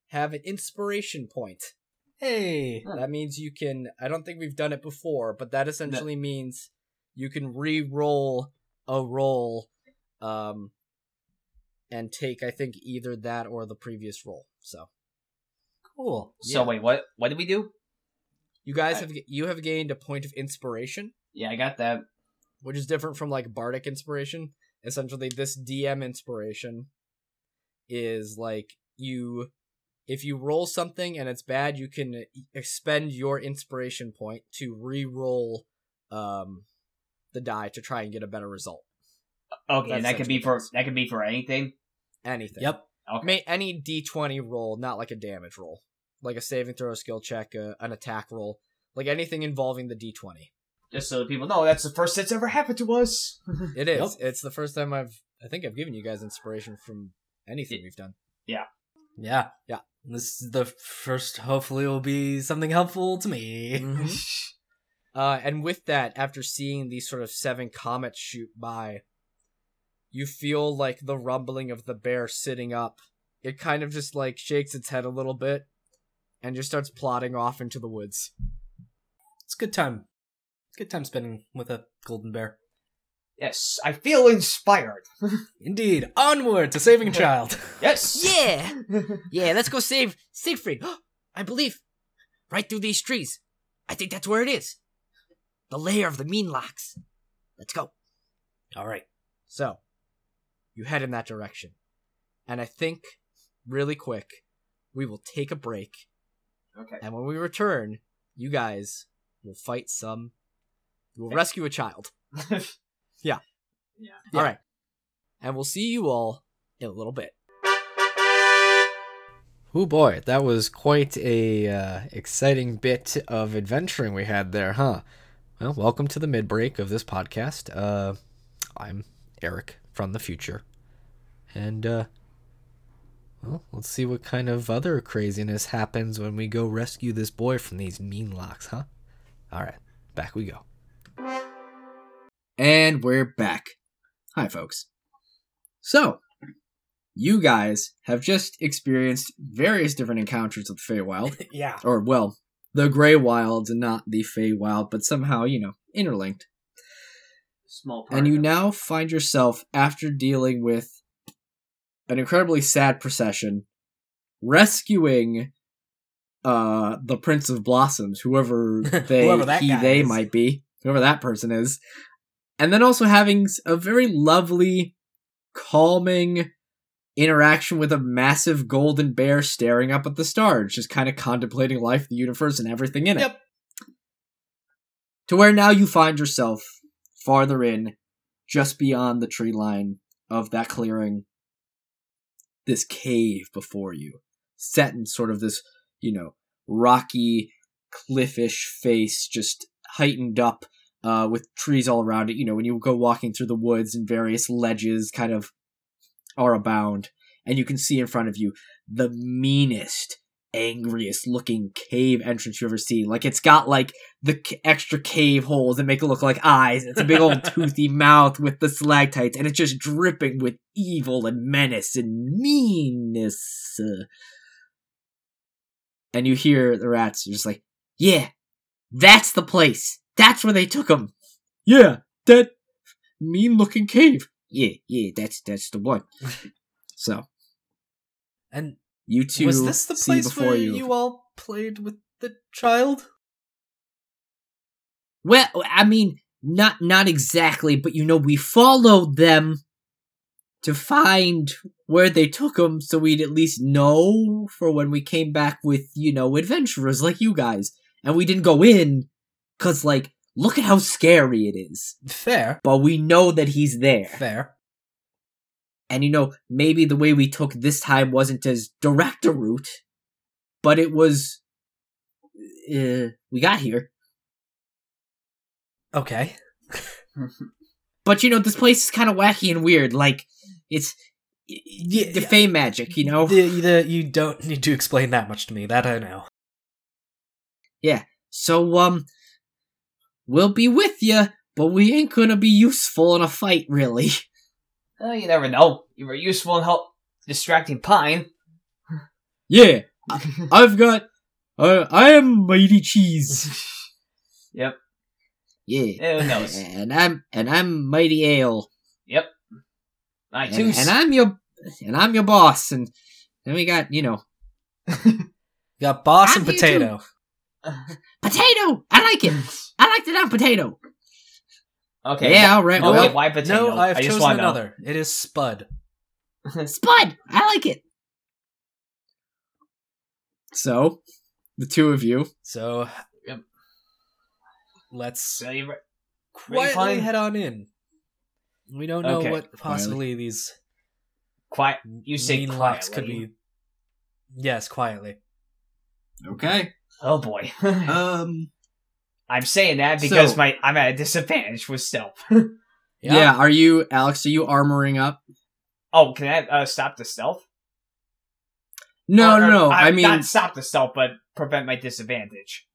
have an inspiration point Hey. that means you can. I don't think we've done it before, but that essentially means you can re-roll a roll, um, and take I think either that or the previous roll. So Cool. so Yeah. wait, what? What did we do? You guys I- have you have gained a point of inspiration, Yeah, I got that. which is different from like bardic inspiration. Essentially, this DM inspiration is like you. If you roll something and it's bad, you can expend your inspiration point to re-roll um, the die to try and get a better result. Okay, That's and that could be for what that could be for anything. Anything. Yep. Okay. May any d20 roll, not like a damage roll, like a saving throw, a skill check, uh, an attack roll, like anything involving the d20. Just so people know, that's the first that's ever happened to us. It is. Yep. It's the first time I've. I think I've given you guys inspiration from anything Yeah. we've done. Yeah. Yeah. Yeah. This is the first, hopefully, will be something helpful to me. Uh, and with that, after seeing these sort of seven comets shoot by, you feel like the rumbling of the bear sitting up. It kind of just like shakes its head a little bit, and just starts plodding off into the woods. It's a good time. Good time spending with a golden bear. yes, I feel inspired. Indeed. Onward to saving a child. Yes. Yeah, yeah. Let's go save Siegfried. I believe. Right through these trees. I think that's where it is. The lair of the Meanlocks. Let's go. All right. So, you head in that direction. And I think, really quick, we will take a break. Okay. And when we return, you guys will fight some. You will Okay. rescue a child. Yeah. Yeah. All right. And we'll see you all in a little bit. Oh boy, that was quite a uh, exciting bit of adventuring we had there, huh? Well, welcome to the mid break of this podcast. Uh, I'm Eric from the future, and uh, well, let's see what kind of other craziness happens when we go rescue this boy from these Meanlocks, huh? All right, back we go. And we're back. Hi, folks. So, you guys have just experienced various different encounters with the Feywild, Yeah. or well, the Græy Wilds and not the Feywild, but somehow you know interlinked. Small part. And you now find yourself after dealing with an incredibly sad procession, rescuing uh the Prince of Blossoms, whoever they Whoever he they is. might be, whoever that person is. And then also having a very lovely, calming interaction with a massive golden bear staring up at the stars, just kind of contemplating life, the universe, and everything in it. Yep. To where now you find yourself farther in, just beyond the tree line of that clearing, this cave before you, set in sort of this, you know, rocky, cliffish face, just heightened up uh, with trees all around it. You know, when you go walking through the woods and various ledges kind of are abound, and you can see in front of you the meanest, angriest looking cave entrance you ever see. Like it's got like the c- extra cave holes that make it look like eyes. It's a big old toothy mouth with the stalactites, and it's just dripping with evil and menace and meanness. Uh, And you hear the rats just like, "Yeah, that's the place. That's where they took him. Yeah, that mean-looking cave. Yeah, yeah, that's that's the one." so And you two was this the place before where you. you all played with the child? Well, I mean, not not exactly, but you know, we followed them to find where they took them, so we'd at least know for when we came back with you know adventurers like you guys, and we didn't go in because like look at how scary it is. Fair. But we know that he's there, Fair. And you know maybe the way we took this time wasn't as direct a route, but it was. Uh, we got here. Okay. But you know, this place is kind of wacky and weird. Like it's Yeah, the fey magic, you know. The, the, you don't need to explain that much to me. That I know. Yeah. So um, we'll be with you, but we ain't gonna be useful in a fight, really. Oh, you never know. You were useful in help distracting Pine. Yeah, I've got. Uh, I am mighty cheese. yep. Yeah, Who knows? and I'm and I'm mighty ale, Yep. I too. and I'm your and I'm your boss, and then we got you know got boss How and potato. potato. I like it. I like the damn potato. Okay. yeah, all right. No, Okay, well, why potato? No, I've I just chosen want to know. another. It is Spud. Spud. I like it. So, the two of you. So, Yep. let's So you re- quietly fine? head on in. We don't know Okay. what possibly these quiet. You say Meanlocks could be. Yes, quietly. Okay. Oh boy. Um. I'm saying that because So- my I'm at a disadvantage with stealth. Yeah. Are you, Alex? Are you armoring up? oh, can I uh, stop the stealth? No, Or- no, no. uh, I mean, not stop the stealth, but prevent my disadvantage.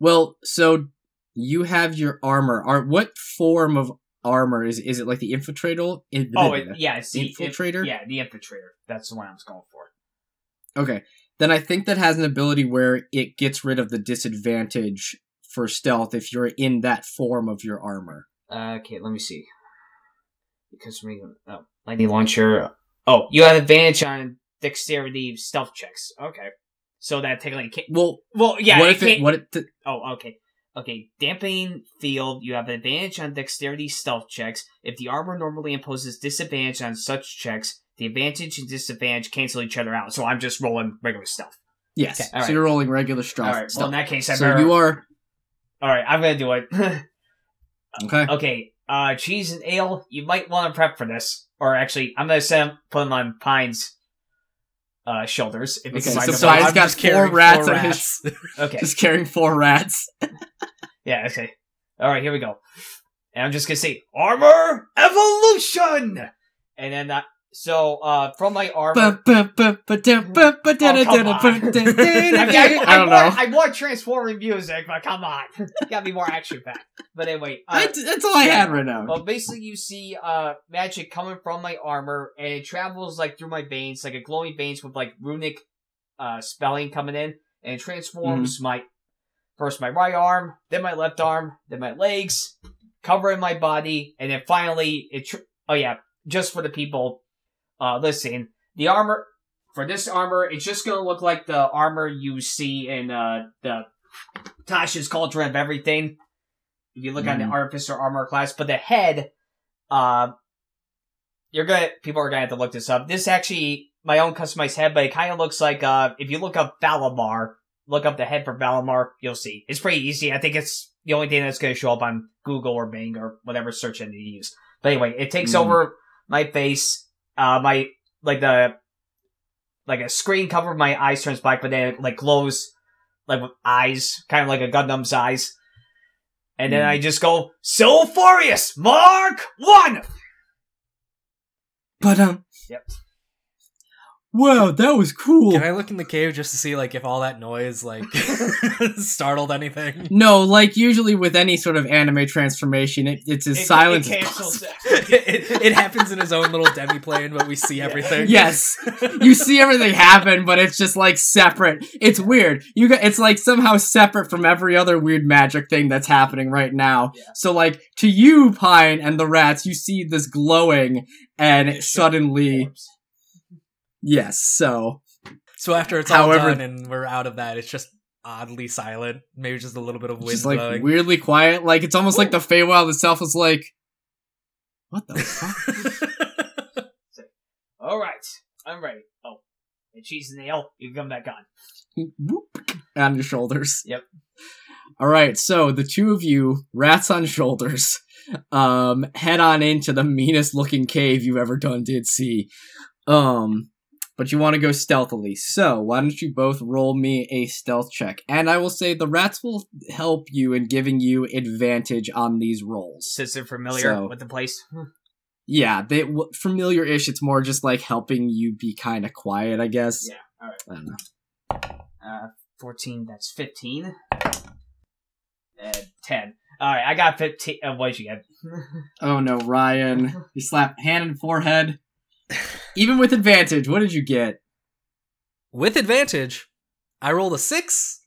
well, so you have your armor. Are what form of armor is? Is it like the infiltrator? In, Oh, it, yeah, it's the Infiltrator? yeah, the infiltrator. That's the one I was going for. Okay. Then I think that has an ability where it gets rid of the disadvantage for stealth if you're in that form of your armor. Uh, okay, let me see. Because we oh, lightning launcher. Oh, you have advantage on dexterity stealth checks. Okay. so that technically can't. Well, Well, yeah. what if it? What if? The, Oh, okay. Okay, dampening field, you have advantage on dexterity stealth checks. If the armor normally imposes disadvantage on such checks, the advantage and disadvantage cancel each other out. So I'm just rolling regular stealth. yes. Okay, so you're rolling regular stuff. Alright, well in that case I so better you are Alright, I'm gonna do it. okay. okay, uh cheese and ale, you might want to prep for this. Or actually, I'm gonna send put them on Pine's uh shoulders if you Okay, so. Pine's I'm got just four carrying rats four on his- rats. Okay. Just carrying four rats. Yeah, okay. Alright, here we go. And I'm just gonna say, Armor Evolution! And then, uh, so, uh, from my armor. I Oh. I, I, I, I want, know. I want transforming music, but come on. Gotta be more action packed. But anyway, uh, That's, that's all I had right now. well, basically, you see uh magic coming from my armor, and it travels like through my veins, like a glowing veins with like runic uh spelling coming in, and it transforms my first my right arm, then my left arm, then my legs, covering my body, and then finally it. Tr- oh yeah, just for the people uh listen, the armor for this armor, it's just gonna look like the armor you see in uh the Tasha's Cauldron of Everything. If you look on the Mhm. Artificer armor class, but the head, uh, you're gonna people are gonna have to look this up. This actually my own customized head, but it kind of looks like uh if you look up Valimar, look up the head for Valimar, you'll see. It's pretty easy. I think it's the only thing that's gonna show up on Google or Bing or whatever search engine you use. But anyway, it takes Mhm. over my face, uh, my like the like a screen cover of my eyes turns black, but then it like glows like with eyes, kind of like a Gundam's eyes. And then Mm. I just go, Sulfurious Mark 1! But um. Yep. Wow, that was cool. Can I look in the cave just to see like if all that noise like startled anything? No, like usually with any sort of anime transformation, it, it's as It- silent it as possible. it, it happens in his own little demi-plane, but we see everything. Yes, you see everything happen, but it's just like separate. It's weird. You got it's like somehow separate from every other weird magic thing that's happening right now. Yeah. So like to you, Pine and the rats, you see this glowing, and It suddenly, forms. Yes. So So after it's all However- done and we're out of that, it's just oddly silent. Maybe just a little bit of wind just like blowing. weirdly quiet. Like it's almost like the Feywild itself is like, what the fuck? Alright, I'm ready. Oh, and cheese and ale, you can come back on. Whoop, on your shoulders. Yep. All right, so the two of you, rats on shoulders, um, head on into the meanest looking cave you've ever done did see. Um, but you want to go stealthily. So why don't you both roll me a stealth check? And I will say the rats will help you in giving you advantage on these rolls. Since they're familiar So- with the place. Yeah, they w- familiar-ish. It's more just like helping you be kind of quiet, I guess. Yeah, alright. I don't know. Uh, 14, that's 15. And 10. Alright, I got 15. Uh, what'd you get? Oh no, Ryan. You slap hand in forehead. Even with advantage, what did you get? With advantage, I rolled a six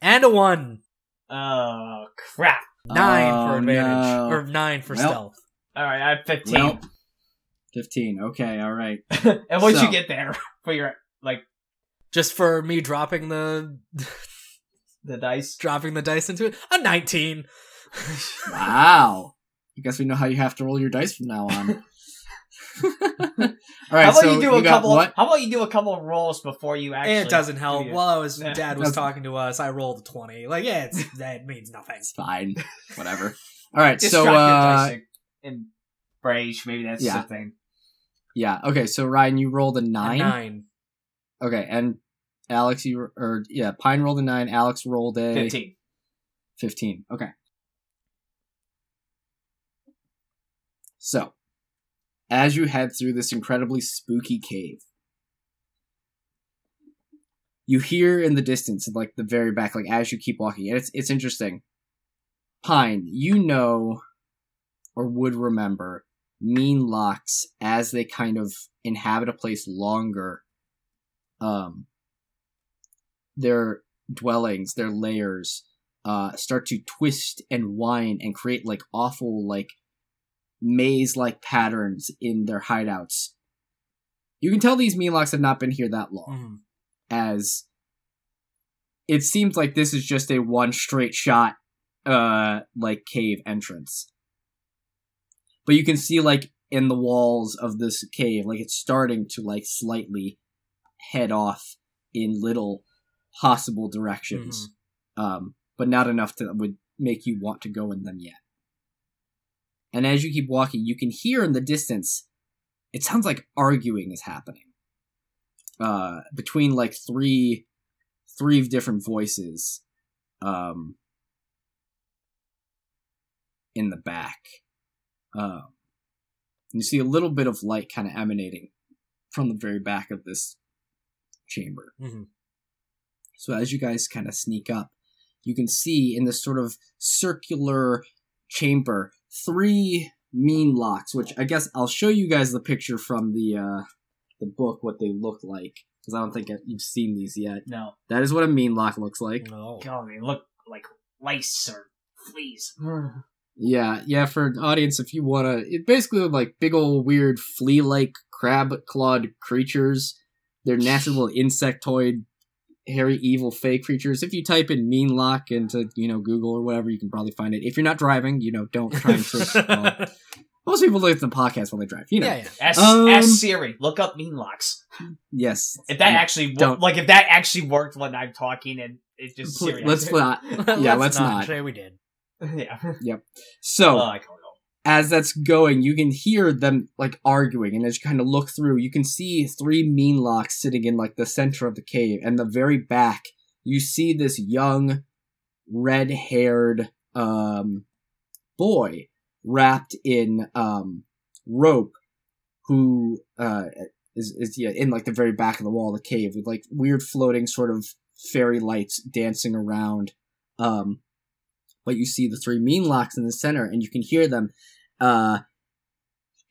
and a one. Oh, crap. Nine Oh, for advantage. no. Or nine for Well. stealth. Alright, I have 15. Well, 15. Okay, all right. and what'd so- you get there for your, like, Just for me dropping the the dice? dropping the dice into it. A nineteen. Wow. I guess we know how you have to roll your dice from now on. All right, how about so you do a couple? what? Of, how about you do a couple of rolls before you actually? it doesn't help. do? While I was Yeah. dad was That's- talking to us, I rolled a twenty. Like, yeah, it's, that means nothing. It's fine. Whatever. All right, Just so uh dice in Brage. Maybe that's yeah. the thing. yeah, okay, so Ryan you rolled a A 9. Nine. Okay, and Alex you or yeah, Pine rolled a 9, Alex rolled a 15. 15. Okay. So, as you head through this incredibly spooky cave, you hear in the distance, like the very back, like as you keep walking, and it's it's interesting. Pine, you know, or would remember, Meanlocks as they kind of inhabit a place longer. Um, their dwellings, their layers, uh, start to twist and wind and create like awful like maze like patterns in their hideouts. You can tell these Meanlocks have not been here that long, Mhm. as it seems like this is just a one straight shot, uh, like cave entrance. But you can see like in the walls of this cave, like it's starting to like slightly head off in little possible directions, um, but not enough to would make you want to go in them yet. And as you keep walking, you can hear in the distance. It sounds like arguing is happening uh, between like three three different voices um, in the back. Um, you see a little bit of light kind of emanating from the very back of this chamber. Mhm. So as you guys kind of sneak up, you can see in this sort of circular chamber three Meanlocks, which I guess I'll show you guys the picture from the uh, the book what they look like because I don't think you've seen these yet. No. That is what a Meanlock looks like. No. God, they look like lice or fleas. Yeah, yeah. For audience, if you wanna, it basically look like big old weird flea-like crab-clawed creatures. They're nasty little insectoid, hairy, evil, fake creatures. If you type in Meanlock into you know Google or whatever, you can probably find it. If you're not driving, you know, don't try and search. well, most people listen to podcasts while they drive. You know. yeah, yeah. Ask, Um, ask Siri. Look up Meanlocks. Yes. If that actually wo- don't. like if that actually worked when I'm talking and it's just Pl- Siri. let's not. Yeah, let's not. Say we did. yeah. Yep. So. Oh, I don't know. As that's going, you can hear them like arguing, and as you kind of look through, you can see three Meanlocks sitting in like the center of the cave, and the very back, you see this young, red-haired um boy wrapped in um rope, who uh is is yeah in like the very back of the wall of the cave with like weird floating sort of fairy lights dancing around. Um, but you see the three Meanlocks in the center, and you can hear them uh,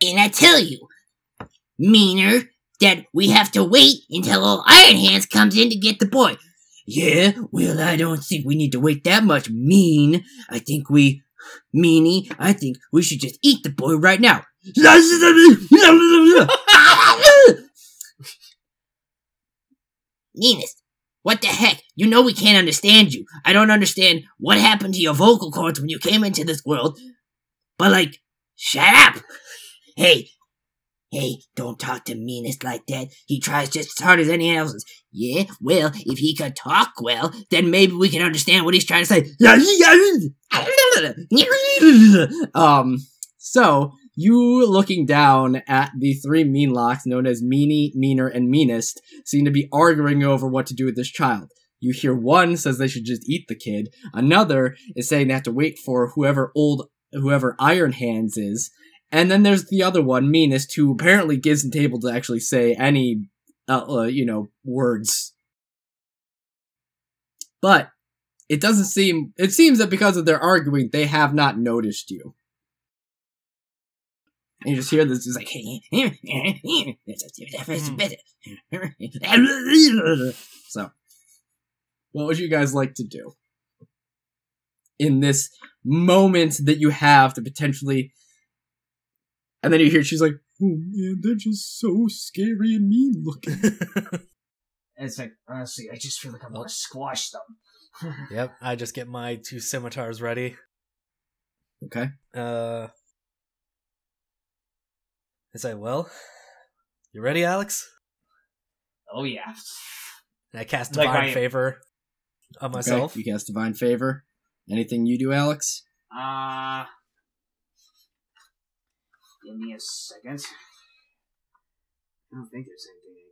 And I tell you, meaner, that we have to wait until old Iron Hands comes in to get the boy. Yeah, well, I don't think we need to wait that much, mean. I think we, meanie, I think we should just eat the boy right now. Meanest, what the heck? You know we can't understand you. I don't understand what happened to your vocal cords when you came into this world. But like, shut up! Hey, hey, don't talk to Meanest like that. He tries just as hard as anyone else's. Yeah, well, if he could talk well, then maybe we can understand what he's trying to say. um, so you looking down at the three Meanlocks known as Meanie, Meaner, and Meanest seem to be arguing over what to do with this child. You hear one says they should just eat the kid. Another is saying they have to wait for whoever old, whoever Iron Hands is. And then there's the other one, Meanest, who apparently isn't able to actually say any, uh, uh, you know, words. But it doesn't seem. It seems that because of their arguing, they have not noticed you. And you just hear this, it's like, so. What would you guys like to do in this moment that you have to potentially? And then you hear she's like, "Oh man, they're just so scary and mean looking." And it's like honestly, I just feel like I'm gonna squash them. Yep, I just get my two scimitars ready. okay. Uh, I say, well, you ready, Alex? oh yeah. And I cast Like divine I- favor on myself. Okay. You cast divine favor. Anything you do, Alex? Uh give me a second. I don't think there's anything.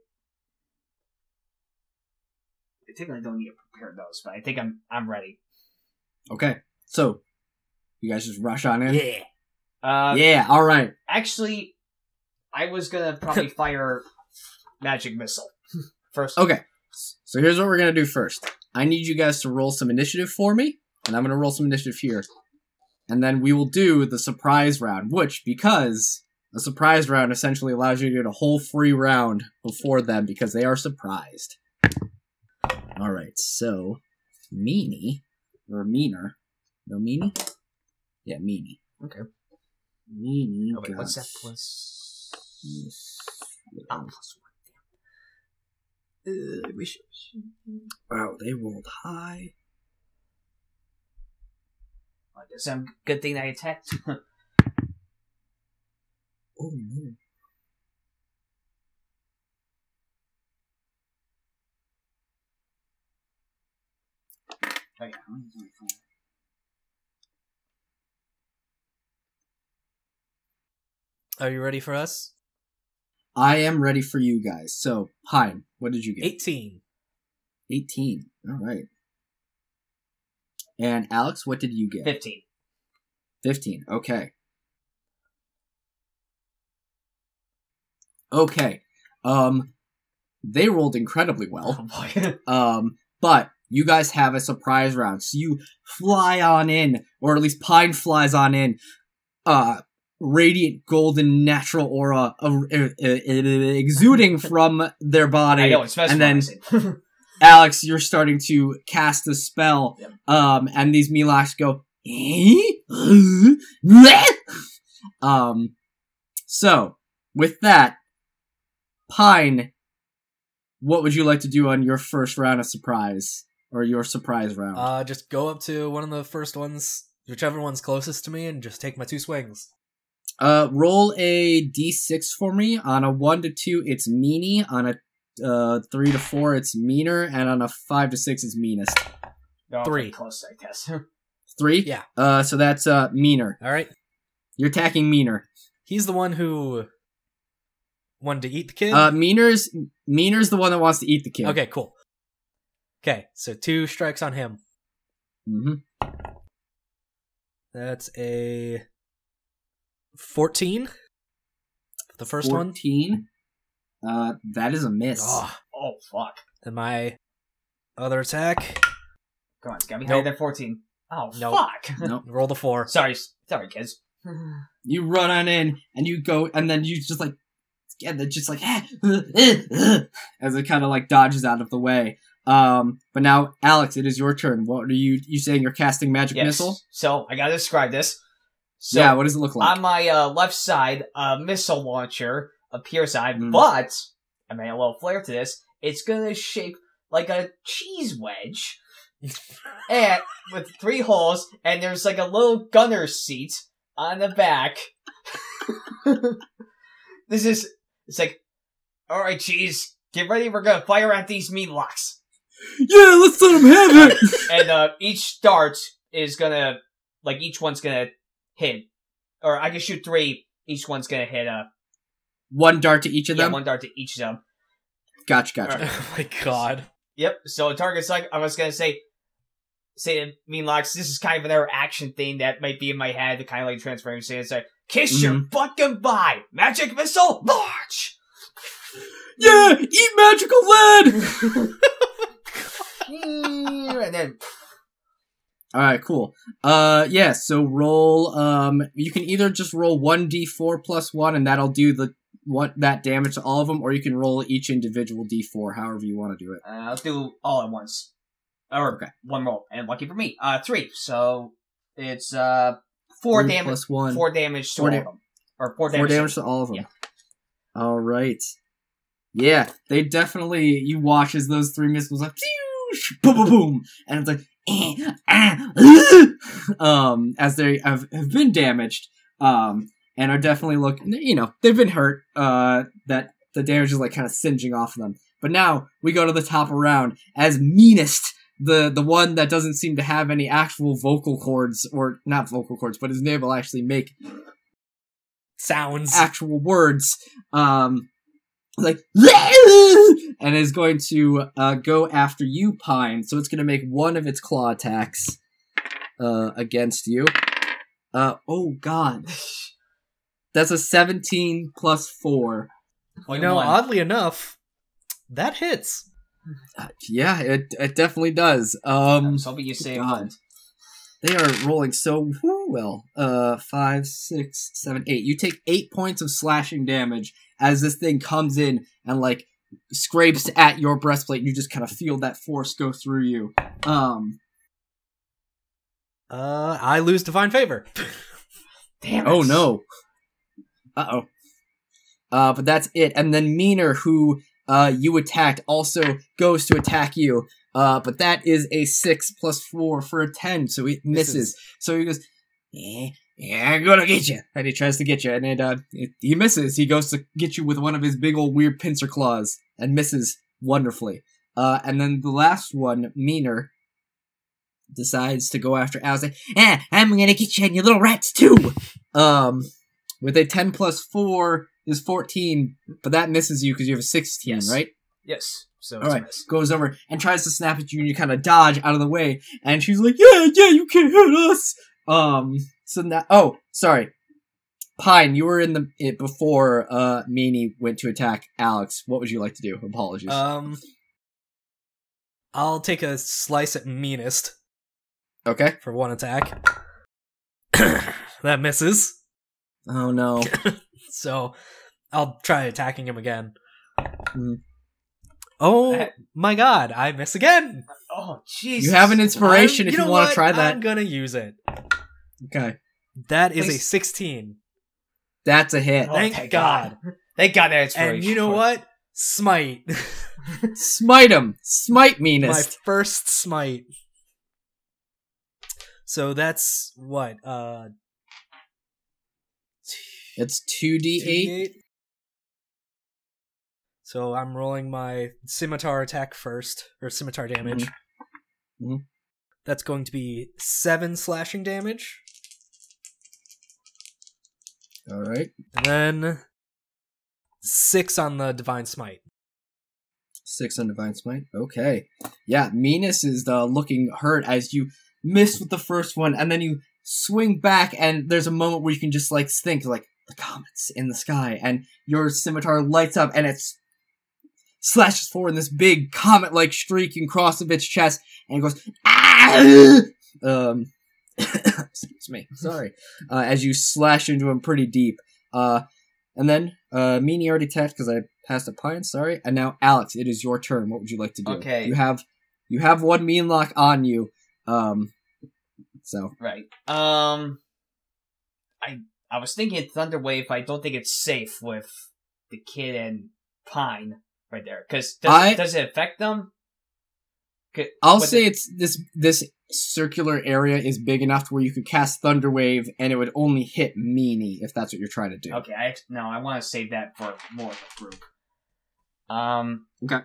I think I don't need to prepare those, but I think I'm I'm ready. Okay. So, you guys just rush on in. Yeah. Uh, yeah. All right. Actually, I was gonna probably fire magic missile first. Okay. So here's what we're gonna do first. I need you guys to roll some initiative for me, and I'm gonna roll some initiative here, and then we will do the surprise round. Which, because a surprise round essentially allows you to get a whole free round before them because they are surprised. All right. So, meanie or meaner? No meanie. Yeah, meanie. Okay. Meanie. Oh, wait, what's that plus? Yes. Plus Uh, we should. Wow, they rolled high. I guess I'm good thing I attacked. Oh no. oh, yeah. Are you ready for us? I am ready for you guys. So, Pine, what did you get? 18. 18. All right. And Alex, what did you get? 15. 15. Okay. Okay. Um they rolled incredibly well. Oh boy. Um but you guys have a surprise round. So you fly on in or at least Pine flies on in. Uh radiant golden natural aura uh, uh, uh, exuding from their body. I know, it's and then. Alex, you're starting to cast a spell, Yep. um, and these Meanlocks go, um, so with that, Pine, what would you like to do on your first round of surprise or your surprise round? Uh, just go up to one of the first ones, whichever one's closest to me, and just take my two swings. Uh, roll a d6 for me. On a one to two, it's meanie. On a uh three to four, it's meaner, and on a five to six, it's meanest. No, Three. Close, I guess. Three. Yeah. Uh, so that's uh meaner. All right. You're attacking meaner. He's the one who wanted to eat the kid. Uh, Meaner's Meaner's the one that wants to eat the kid. okay, cool. Okay, so two strikes on him. Mm hmm That's a 14. The first one. Fourteen. Uh, that is a miss. Oh, oh, fuck. and my other attack. Come on, it's gotta be Nope. higher than 14. Oh, Nope. fuck. Nope. Roll the four. sorry, sorry, kids. You run on in, and you go, and then you just like, and then just like, as it kind of like dodges out of the way. Um, but now, Alex, it is your turn. What are you? You saying you're casting magic Yes. missile? So, I gotta describe this. So, yeah. What does it look like? on my uh, left side, a missile launcher appears on, Mm. but I made a little flair to this. It's gonna shape like a cheese wedge, and with three holes, and there's like a little gunner's seat on the back. this is it's like, all right, cheese, get ready. We're gonna fire at these Meanlocks, yeah, let's let them have it. and uh, each dart is gonna like each one's gonna hit, or I can shoot three. Each one's gonna hit a one dart to each of yeah, them. one dart to each of them. Gotcha, gotcha. oh my god. Yep. So target's like I was gonna say, say to Meanlocks. This is kind of another action thing that might be in my head, to kind of like transparency. It's like kiss your Mhm. butt goodbye, magic missile launch. Yeah, eat magical lead. and then All right, cool. Uh, yeah. So roll. Um, you can either just roll one d4 plus one, and that'll do the what that damage to all of them, or you can roll each individual d4, however you want to do it. uh, I'll do all at once, or Okay. one roll. And lucky for me, uh, three. So it's uh four Three damage, plus one. four damage to Four all da- of them, or four Four damage. damage to all of them. Yeah. All right. Yeah, they definitely. You watch as those three missiles like boom, boom, boom, and it's like eh, ah, uh, um as they have, have been damaged, um, and are definitely looking. You know, they've been hurt. Uh, that the damage is like kind of singeing off of them. But now we go to the top round as meanest. The, the one that doesn't seem to have any actual vocal cords, or not vocal cords, but is able to actually make Sounds. actual words um like and is going to uh go after you pine. So it's going to make one of its claw attacks uh against you. Uh oh god. That's a 17 plus 4 you know, One. oddly enough, that hits. Uh, yeah it it definitely does. I um was hoping you say God. they are rolling so whoo well. Uh five six seven eight. You take eight points of slashing damage as this thing comes in and like scrapes at your breastplate you just kind of feel that force go through you um Uh, I lose divine favor. Damn it. oh no uh-oh uh but that's it and then meaner who uh, you attacked, also goes to attack you. Uh, but that is a six plus four for a ten, so it misses. Misses. So he goes, yeah, yeah, I'm gonna get you. And he tries to get you, and it, uh, it, he misses. He goes to get you with one of his big old weird pincer claws, and misses wonderfully. Uh, and then the last one, Meaner, decides to go after Alex. Like, Eh, I'm gonna get you and your little rats too. um, with a 10 plus 4 is 14, but that misses you because you have a 16, Yes. right? Yes. So All miss. goes over and tries to snap at you, and you kind of dodge out of the way. And she's like, "Yeah, yeah, you can't hit us." Um, so now, oh, sorry, Pine, you were in the it before uh Meanie went to attack Alex. What would you like to do? Apologies. Um, I'll take a slice at meanest okay. for one attack. that misses. Oh no. So I'll try attacking him again. Mhm. Oh That- my god, I miss again. Oh, jeez. You have an inspiration I'm- if you, know want to try that. I'm gonna use it. Okay, That is a 16. that's a hit. Oh, Thank, thank God. Thank God that inspiration. And you know what? Smite. Smite him. Smite Meanest. My first smite. So that's what? Uh It's two d eight. 2d8? So I'm rolling my scimitar attack first, or scimitar damage. Mhm. That's going to be seven slashing damage, All right. and then six on the divine smite. Six on Divine Smite. Okay. Yeah, Meanest is uh, looking hurt as you miss with the first one, and then you swing back, and there's a moment where you can just like think like the comets in the sky, and your scimitar lights up, and it's slashes forward in this big comet-like streak and across of its chest, and it goes ah! um. excuse me. Sorry. Uh, as you slash into him pretty deep. Uh, and then uh, Meanie already attacked because I passed a pine. Sorry. And now Alex, it is your turn. What would you like to do? Okay. You have you have one Meanlock on you. Um. So Right. Um. I I was thinking Thunderwave. I don't think it's safe with the kid and Pine right there. Because does, I- does it affect them? I'll say the- it's this this circular area is big enough to where you could cast Thunder Wave and it would only hit Meanie if that's what you're trying to do. Okay, I no, I want to save that for more of a group. Um. Okay.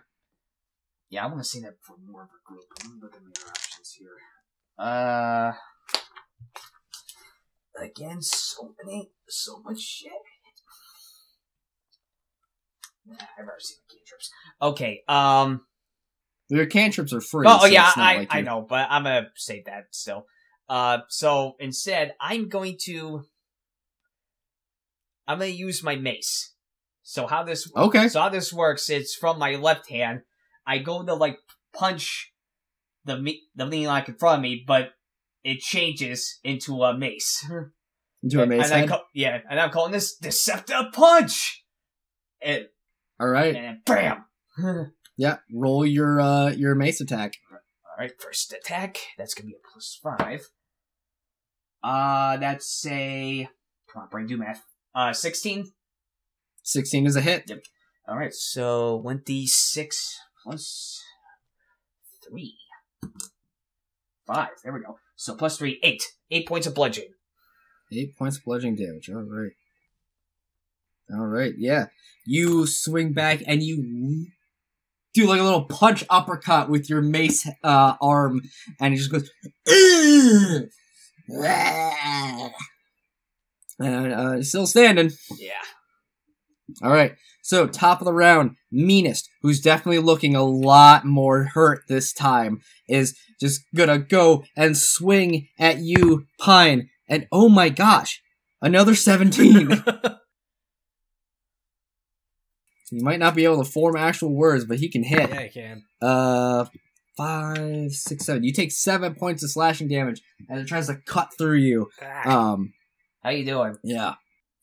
Yeah, I want to save that for more of a group. Let me look at my options here. Uh. Again, so many, so much shit. Nah, I've already seen the cantrips. Okay. Um. Your cantrips are free. Oh, so yeah, I, like I you- know, but I'm gonna save that still. Uh, so instead, I'm going to, I'm gonna use my mace. So how this, Okay. so how this works? It's from my left hand. I go to like punch the me, the Meanlock in front of me, but it changes into a mace. Into a mace and ca- yeah, and I'm calling this Deceptive Punch. And, All right. and bam. Yeah. Roll your uh your mace attack. All right, first attack. That's gonna be a plus five. Uh, that's a come on, brain, do math. Uh, sixteen. Sixteen is a hit. Yep. All right, so one d six plus three, five. There we go. So plus three, eight. Eight points of bludgeoning. Eight points of bludgeoning damage. All right. All right. Yeah. You swing back and you do like a little punch uppercut with your mace uh, arm, and he just goes. "Ugh!" And uh, still standing. Yeah. All right. So top of the round, meanest, who's definitely looking a lot more hurt this time, is just gonna go and swing at you, Pine. And oh my gosh, another seventeen. he might not be able to form actual words, but he can hit. yeah, I can. Uh, five, six, seven. You take seven points of slashing damage as it tries to cut through you. Ah, Um, How you doing? yeah.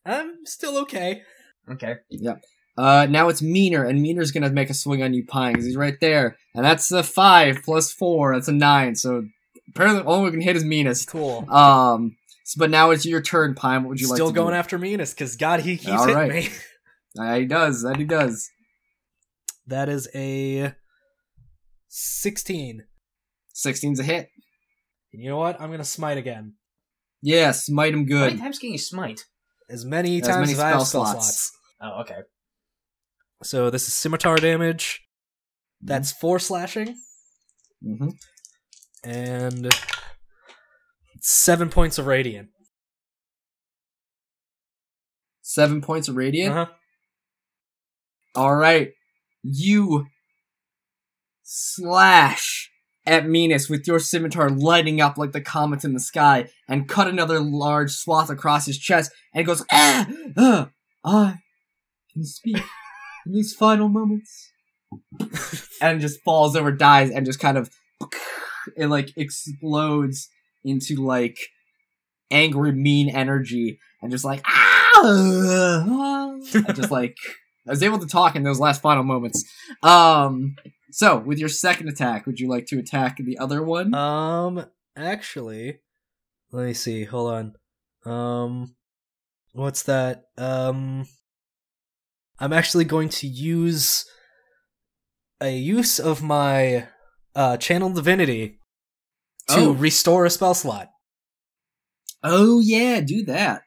I'm still okay. Okay. Yeah. Uh, now it's Meaner, and Meaner's gonna make a swing on you, Pine, because he's right there. And that's a five plus four. That's a nine. So apparently, all we can hit is meanest. Cool. Um, s- but now it's your turn, Pine. What would you Still like to Still going do? after meanest because God, he keeps All hitting right. me. Uh, he does. That he does. That is a 16. 16's a hit. And you know what? I'm going to smite again. Yeah, smite him good. How many times can you smite? As many As times many as I have spell spell slots. slots. Oh, okay. So this is scimitar damage. That's four slashing Mm-hmm. and seven points of radiant. Seven points of radiant. Uh-huh. All right, you slash at Meanest with your scimitar lighting up like the comets in the sky, and cut another large swath across his chest, and goes, "Ah, ah I can speak in these final moments," and just falls over, dies, and just kind of it like explodes into like angry, mean energy, and just like ah, and just like I was able to talk in those last final moments. Um, so with your second attack, would you like to attack the other one? Um, actually, let me see. Hold on. Um, what's that? Um, I'm actually going to use a use of my uh channel divinity to Oh. restore a spell slot oh yeah, do that.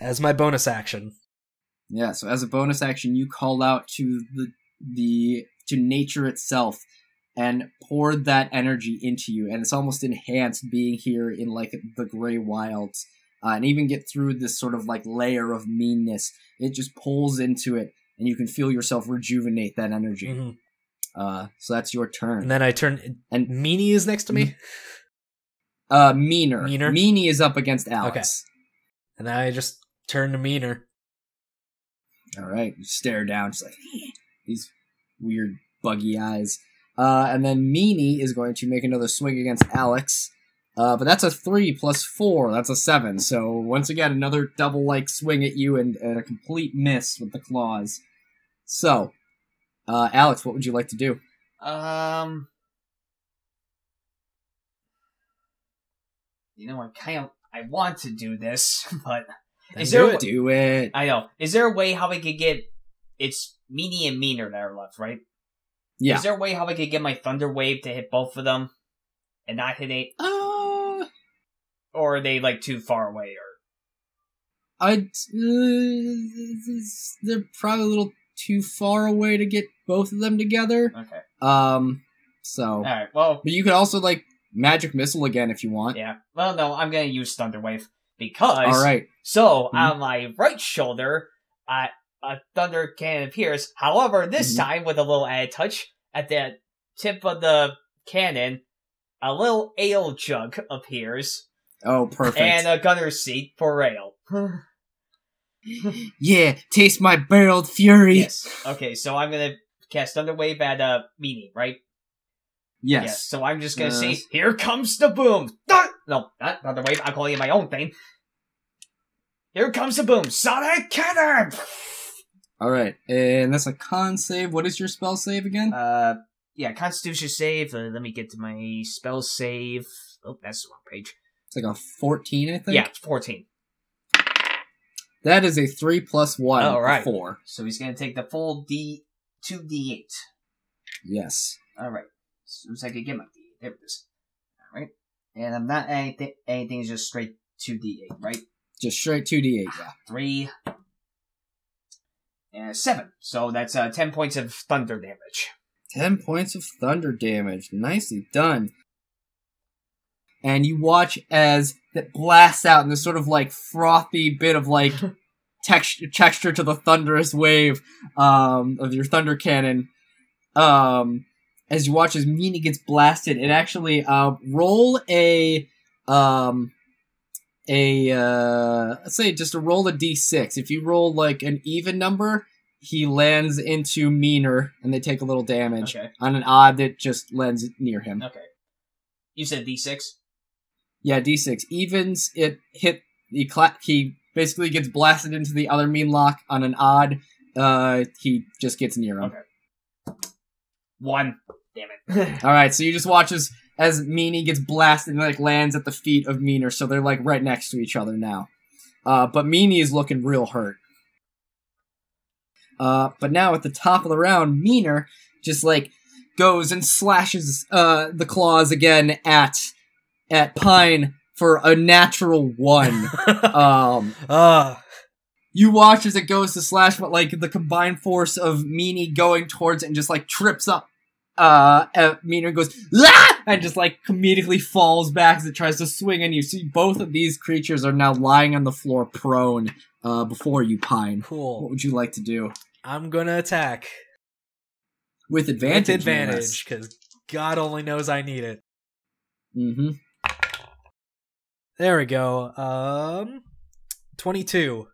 as my bonus action. Yeah. So as a bonus action, you call out to the the to nature itself and pour that energy into you, and it's almost enhanced being here in like the Græy Wilds. Uh, and even get through this sort of like layer of meanness. It just pulls into it, and you can feel yourself rejuvenate that energy. Mhm. Uh, so that's your turn. And then I turn. And- Meanie is next to me, Uh, meaner. Meaner? Meanie is up against Alex. and then I just turn to meaner. All right. You stare down, just like these weird buggy eyes. Uh, and then Meanie is going to make another swing against Alex. Uh, but that's a three plus four. That's a seven. So once again, another double like swing at you and, and a complete miss with the claws. So, uh, Alex, what would you like to do? Um, you know, I kind of I want to do this, but Is do there it. a- Do it. I know. Is there a way how I could get? It's meanie and meaner that are left, right? Yeah. Is there a way how I could get my thunder wave to hit both of them, and not hit eight, Uh, or are they like too far away? Or I'd. Uh, they're probably a little too far away to get both of them together. okay, Um. So, all right. Well, but you could also like magic missile again if you want. yeah. Well, no, I'm gonna use thunder wave because All right. So Mhm. on my right shoulder, uh, a thunder cannon appears. However, this Mhm. time with a little added touch at the tip of the cannon, a little ale jug appears Oh, perfect. and a gunner's seat for ale. yeah, taste my barreled fury. yes. Okay, so I'm gonna cast thunder wave at uh meanie, right? Yes. yes. So I'm just gonna say, "Here comes the boom!" Thun- no, not the wave. I'm calling it my own thing. Here comes the boom! Sonic cannon! All right, and that's a con save. What is your spell save again? Uh, yeah, Constitution save. Uh, let me get to my spell save. Oh, that's the wrong page. It's like a fourteen, I think. Yeah, 14. That is a three plus one. All a. Four. So he's gonna take the full D, 2d8. Yes. Alright. As soon as I can get my d8. There it is. And I'm not anything, anything is just straight 2d8, right? Just straight two d eight. Yeah. 3 and 7. So that's uh, 10 points of thunder damage. Ten points of thunder damage. Nicely done. And you watch as that blasts out in this sort of like frothy bit of like texture texture to the thunderous wave um, of your thunder cannon. Um, as you watch as Meanie gets blasted, it actually uh, roll a um, a uh, let's say just a roll a d6. If you roll like an even number, he lands into meaner, and they take a little damage. Okay. On an odd, that just lands near him. Okay. You said d6? Yeah, d6 evens. It hit he cla- he basically gets blasted into the other Meanlock. On an odd, uh, he just gets near him. Okay. 1. Damn it. All right, so you just watch as as Meanie gets blasted and like lands at the feet of Meaner, so they're like right next to each other now. Uh, but Meanie is looking real hurt. Uh, but now at the top of the round, Meaner just like goes and slashes uh the claws again at at Pine for a natural one. um Ah, you watch as it goes to slash, but like the combined force of Meanie going towards it and just like trips up. Uh, uh Meanie goes ah! and just like comedically falls back as it tries to swing, and you see both of these creatures are now lying on the floor prone. Uh, before you, Pine. Cool. What would you like to do I'm gonna attack with advantage? with advantage because God only knows I need it. Mm-hmm. There we go. Um, twenty-two.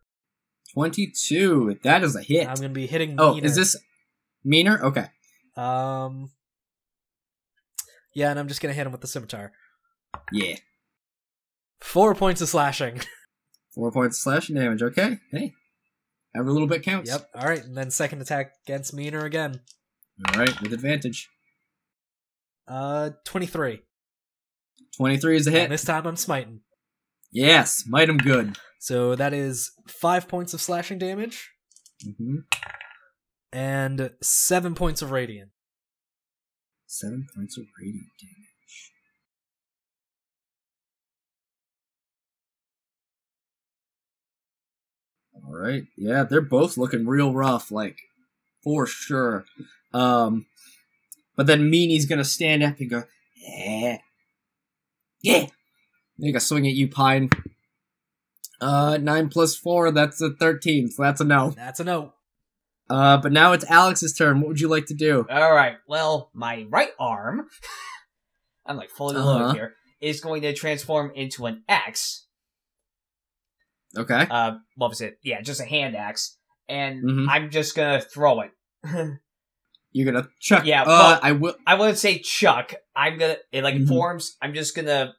Twenty-two. That is a hit. I'm gonna be hitting. oh, is this meaner? Okay. Um. Yeah, and I'm just gonna hit him with the scimitar. Yeah. Four points of slashing. Four points of slashing damage. Okay. Hey. Every little bit counts. yep. All right, and then second attack against Meaner again. All right, with advantage. Uh, twenty-three. 23 is a And hit. this time I'm smiting. Yes, might him good. So that is five points of slashing damage Mm-hmm. and seven points of radiant. Seven points of radiant damage. All right, yeah, they're both looking real rough, like for sure. Um, but then Meanie's gonna stand up and go, "Yeah, yeah." Make a swing at you, Pine. Uh, nine plus four, that's a thirteen, so that's a no. That's a no. Uh, but now it's Alex's turn. What would you like to do? All right. Well, my right arm, I'm like fully Uh-huh. loaded here, is going to transform into an axe. Okay. Uh, what was it? Yeah, just a hand axe, and Mhm. I'm just gonna throw it. You're gonna chuck. Yeah, Uh, well- I will. I wouldn't say chuck. I'm gonna it like Mhm. forms. I'm just gonna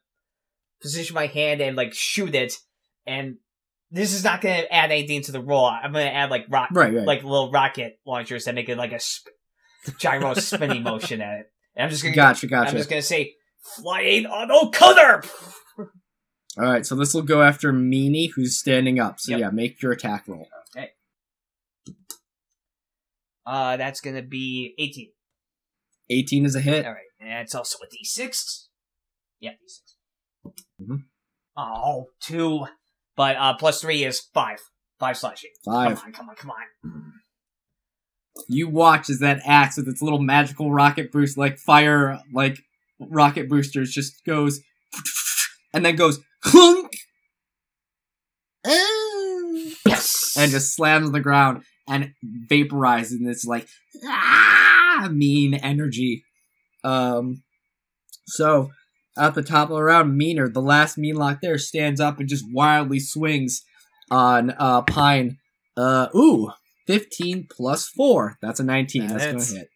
position my hand and like shoot it, and this is not gonna add anything to the roll. I'm gonna add like rock, Right, right. like little rocket launchers that make it like a sp- gyro spinning motion at it. And I'm just gonna gotcha, gotcha. I'm just gonna say flying auto cutter. All right, so this will go after Meanie, who's standing up. So Yep. yeah, make your attack roll. Okay. Uh, that's gonna be 18. 18 is a hit. All right, and it's also a d6. Yeah, d6. Mhm. Oh, two, but uh, plus three is five. Five slashing. Five. Come on, come on, come on. You watch as that axe with its little magical rocket boost, like fire, like rocket boosters, just goes, and then goes clunk, Yes. and just slams on the ground and vaporizes, and it's like ah, mean energy. Um, so at the top of the round, Meaner, the last Meanlock there, stands up and just wildly swings on uh Pine. Uh, ooh, fifteen plus four. That's a nineteen. That That's gonna hit.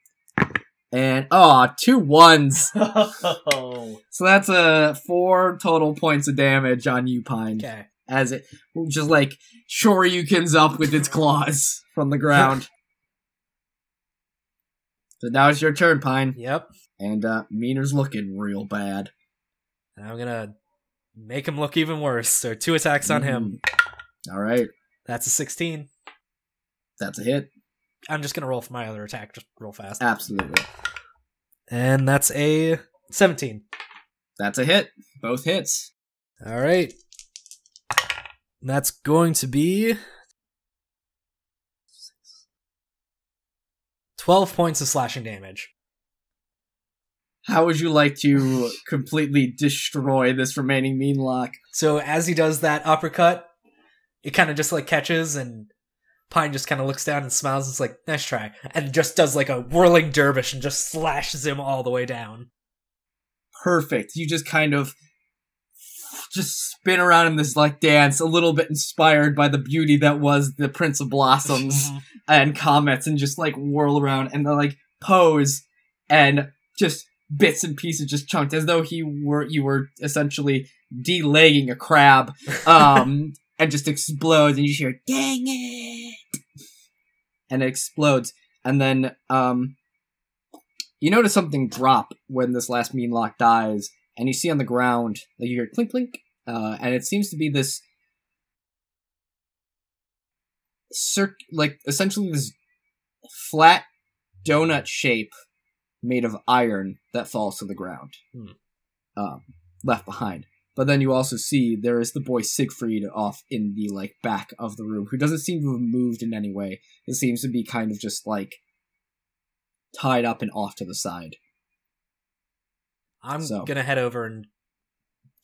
And oh, two ones. oh. So that's a uh, four total points of damage on you, Pine Okay. as it just like shoryukens up with its claws from the ground. so now it's your turn, Pine, Yep. and uh Meaner's looking real bad. And I'm gonna make him look even worse. So two attacks on him. Mm. All right, That's a 16. that's a hit. I'm just gonna roll for my other attack, just real fast. Absolutely, And that's a 17. that's a hit. Both hits. All right. That's going to be 12 points of slashing damage. How would you like to completely destroy this remaining Meanlock? So as he does that uppercut, it kind of just like catches and Pine just kind of looks down and smiles and is like, nice try. And just does like a whirling dervish and just slashes him all the way down. Perfect. You just kind of just spin around in this like dance, a little bit inspired by the beauty that was the Prince of Blossoms. and comets and just like whirl around and then like pose and just bits and pieces just chunked as though he were you were essentially delegging a crab um and just explodes and you just hear dang it! And it explodes and then um you notice something drop when this last Meanlock dies and you see on the ground like you hear clink clink uh and it seems to be this circ like essentially this flat donut shape made of iron that falls to the ground, Hmm. um, left behind. But then you also see there is the boy Siegfried off in the like back of the room, who doesn't seem to have moved in any way. It seems to be kind of just like tied up and off to the side. I'm So- gonna head over and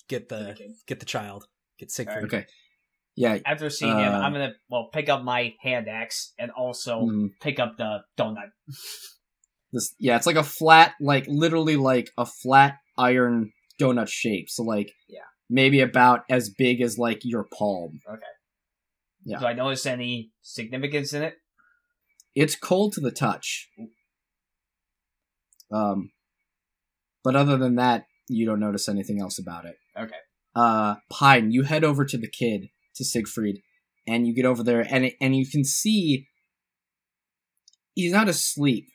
get the get the child, get Siegfried. Okay, yeah, After seeing him, Uh, I'm gonna well pick up my hand axe and also mm, pick up the donut. this yeah, it's like a flat, like literally like a flat iron donut shape. So like Yeah. maybe about as big as like your palm. Okay. Yeah. Do I notice any significance in it? It's cold to the touch. Um, but other than that, you don't notice anything else about it. Okay. Uh, Pine, you head over to the kid to Siegfried, and you get over there, and and you can see he's not asleep,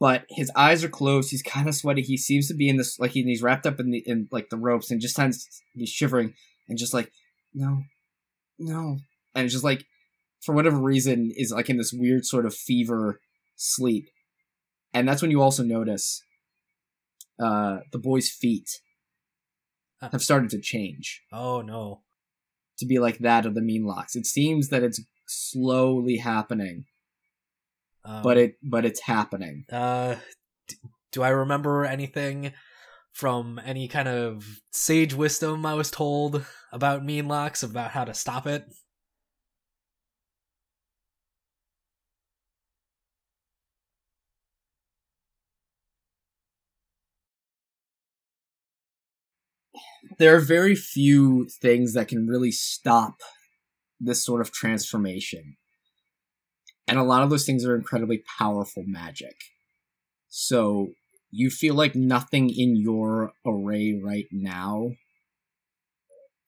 but his eyes are closed. He's kind of sweaty. He seems to be in this like he, he's wrapped up in the in like the ropes, and just kind of he's shivering and just like no, no, and it's just like for whatever reason is like in this weird sort of fever sleep, and that's when you also notice uh the boy's feet have started to change Oh no. to be like that of the Meanlocks. It seems that it's slowly happening, Um, but it but it's happening. Uh, d- do I remember anything from any kind of sage wisdom I was told about Meanlocks about how to stop it? There are very few things that can really stop this sort of transformation. And a lot of those things are incredibly powerful magic. So you feel like nothing in your array right now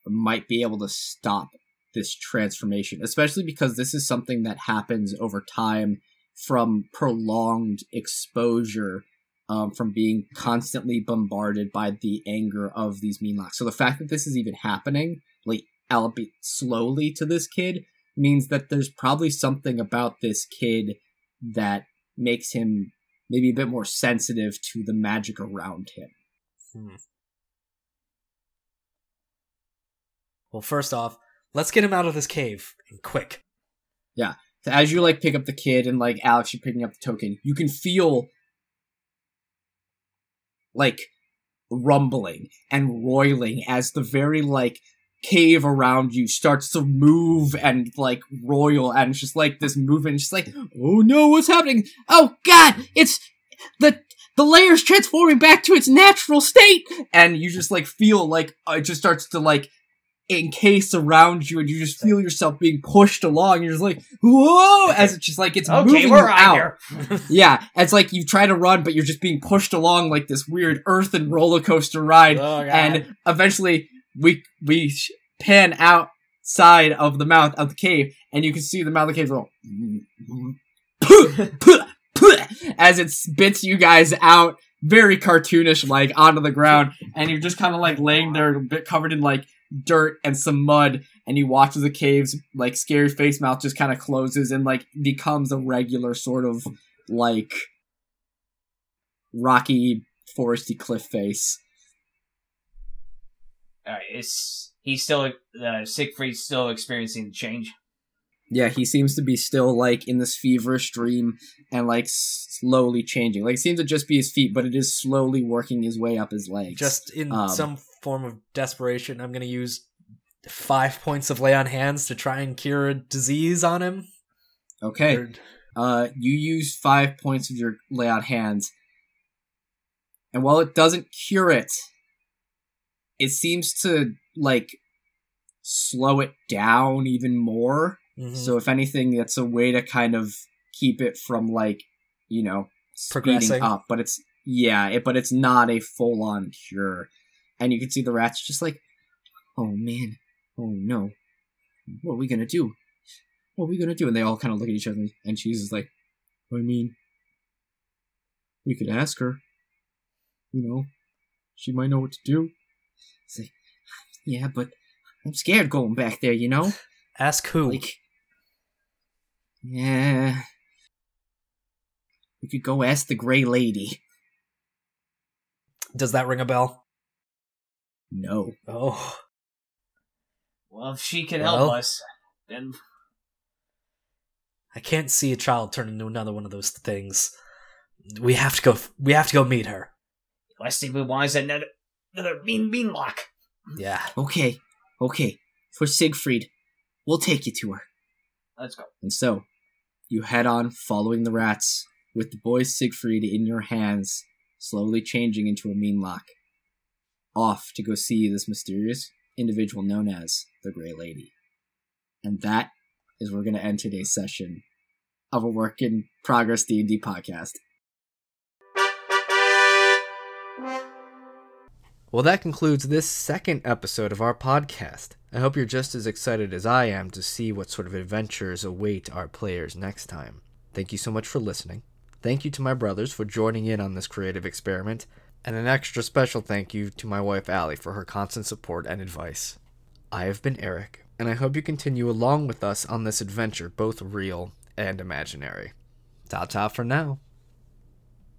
might be able to stop this transformation, especially because this is something that happens over time from prolonged exposure um, from being constantly bombarded by the anger of these Meanlocks. So the fact that this is even happening, like albeit slowly to this kid, means that there's probably something about this kid that makes him maybe a bit more sensitive to the magic around him. Hmm. Well, first off, let's get him out of this cave and quick. So as you like pick up the kid and like Alex, you're picking up the token, you can feel like rumbling and roiling as the very like cave around you starts to move and like roil and it's just like this movement just like oh no what's happening Oh God! It's the the layer's transforming back to its natural state. and you just like feel like uh, it just starts to like encase around you and you just feel yourself being pushed along you're just like whoa as it's just like it's Okay, moving we're you out. Yeah, it's like you try to run, but you're just being pushed along like this weird earth and roller coaster ride, Oh, and eventually we we pan outside of the mouth of the cave, and you can see the mouth of the cave roll as it spits you guys out, very cartoonish like onto the ground, and you're just kind of like laying there, a bit covered in like dirt and some mud, and you watch as the cave's like scary face mouth just kind of closes and like becomes a regular sort of like rocky foresty cliff face. Alright, is he still uh, Siegfried's still experiencing the change? Yeah, he seems to be still like in this feverish dream and like slowly changing. Like it seems to just be his feet, but it is slowly working his way up his legs. Just in Um, some form of desperation, I'm going to use five points of lay on hands to try and cure a disease on him. okay. Or- Uh, you use five points of your lay on hands, and while it doesn't cure it, it seems to like slow it down even more. Mhm. So if anything, that's a way to kind of keep it from like, you know, speeding up. But it's yeah, it, but it's not a full on cure. And you can see the rats just like, oh man, oh no, what are we gonna do? What are we gonna do? And they all kind of look at each other, and she's just like, I mean, we could ask her. You know, she might know what to do. It's like, yeah, but I'm scared going back there. You know, Ask who? like, yeah. We could go ask the Gray Lady. Does that ring a bell? No. Oh. Well, if she can Well. help us, then I can't see a child turn into another one of those things. We have to go. We have to go meet her. Leslie Blue wants another another mean Meanlock. Yeah. Okay, okay. For Siegfried, we'll take you to her. Let's go. And so, you head on following the rats, with the boy Siegfried in your hands, slowly changing into a Meanlock. Off to go see this mysterious individual known as the Grey Lady. And that is where we're going to end today's session of a work in progress D&D podcast. Well, that concludes this second episode of our podcast. I hope you're just as excited as I am to see what sort of adventures await our players next time. Thank you so much for listening. Thank you to my brothers for joining in on this creative experiment, and an extra special thank you to my wife Allie for her constant support and advice. I have been Eric, and I hope you continue along with us on this adventure, both real and imaginary. Ta ta for now.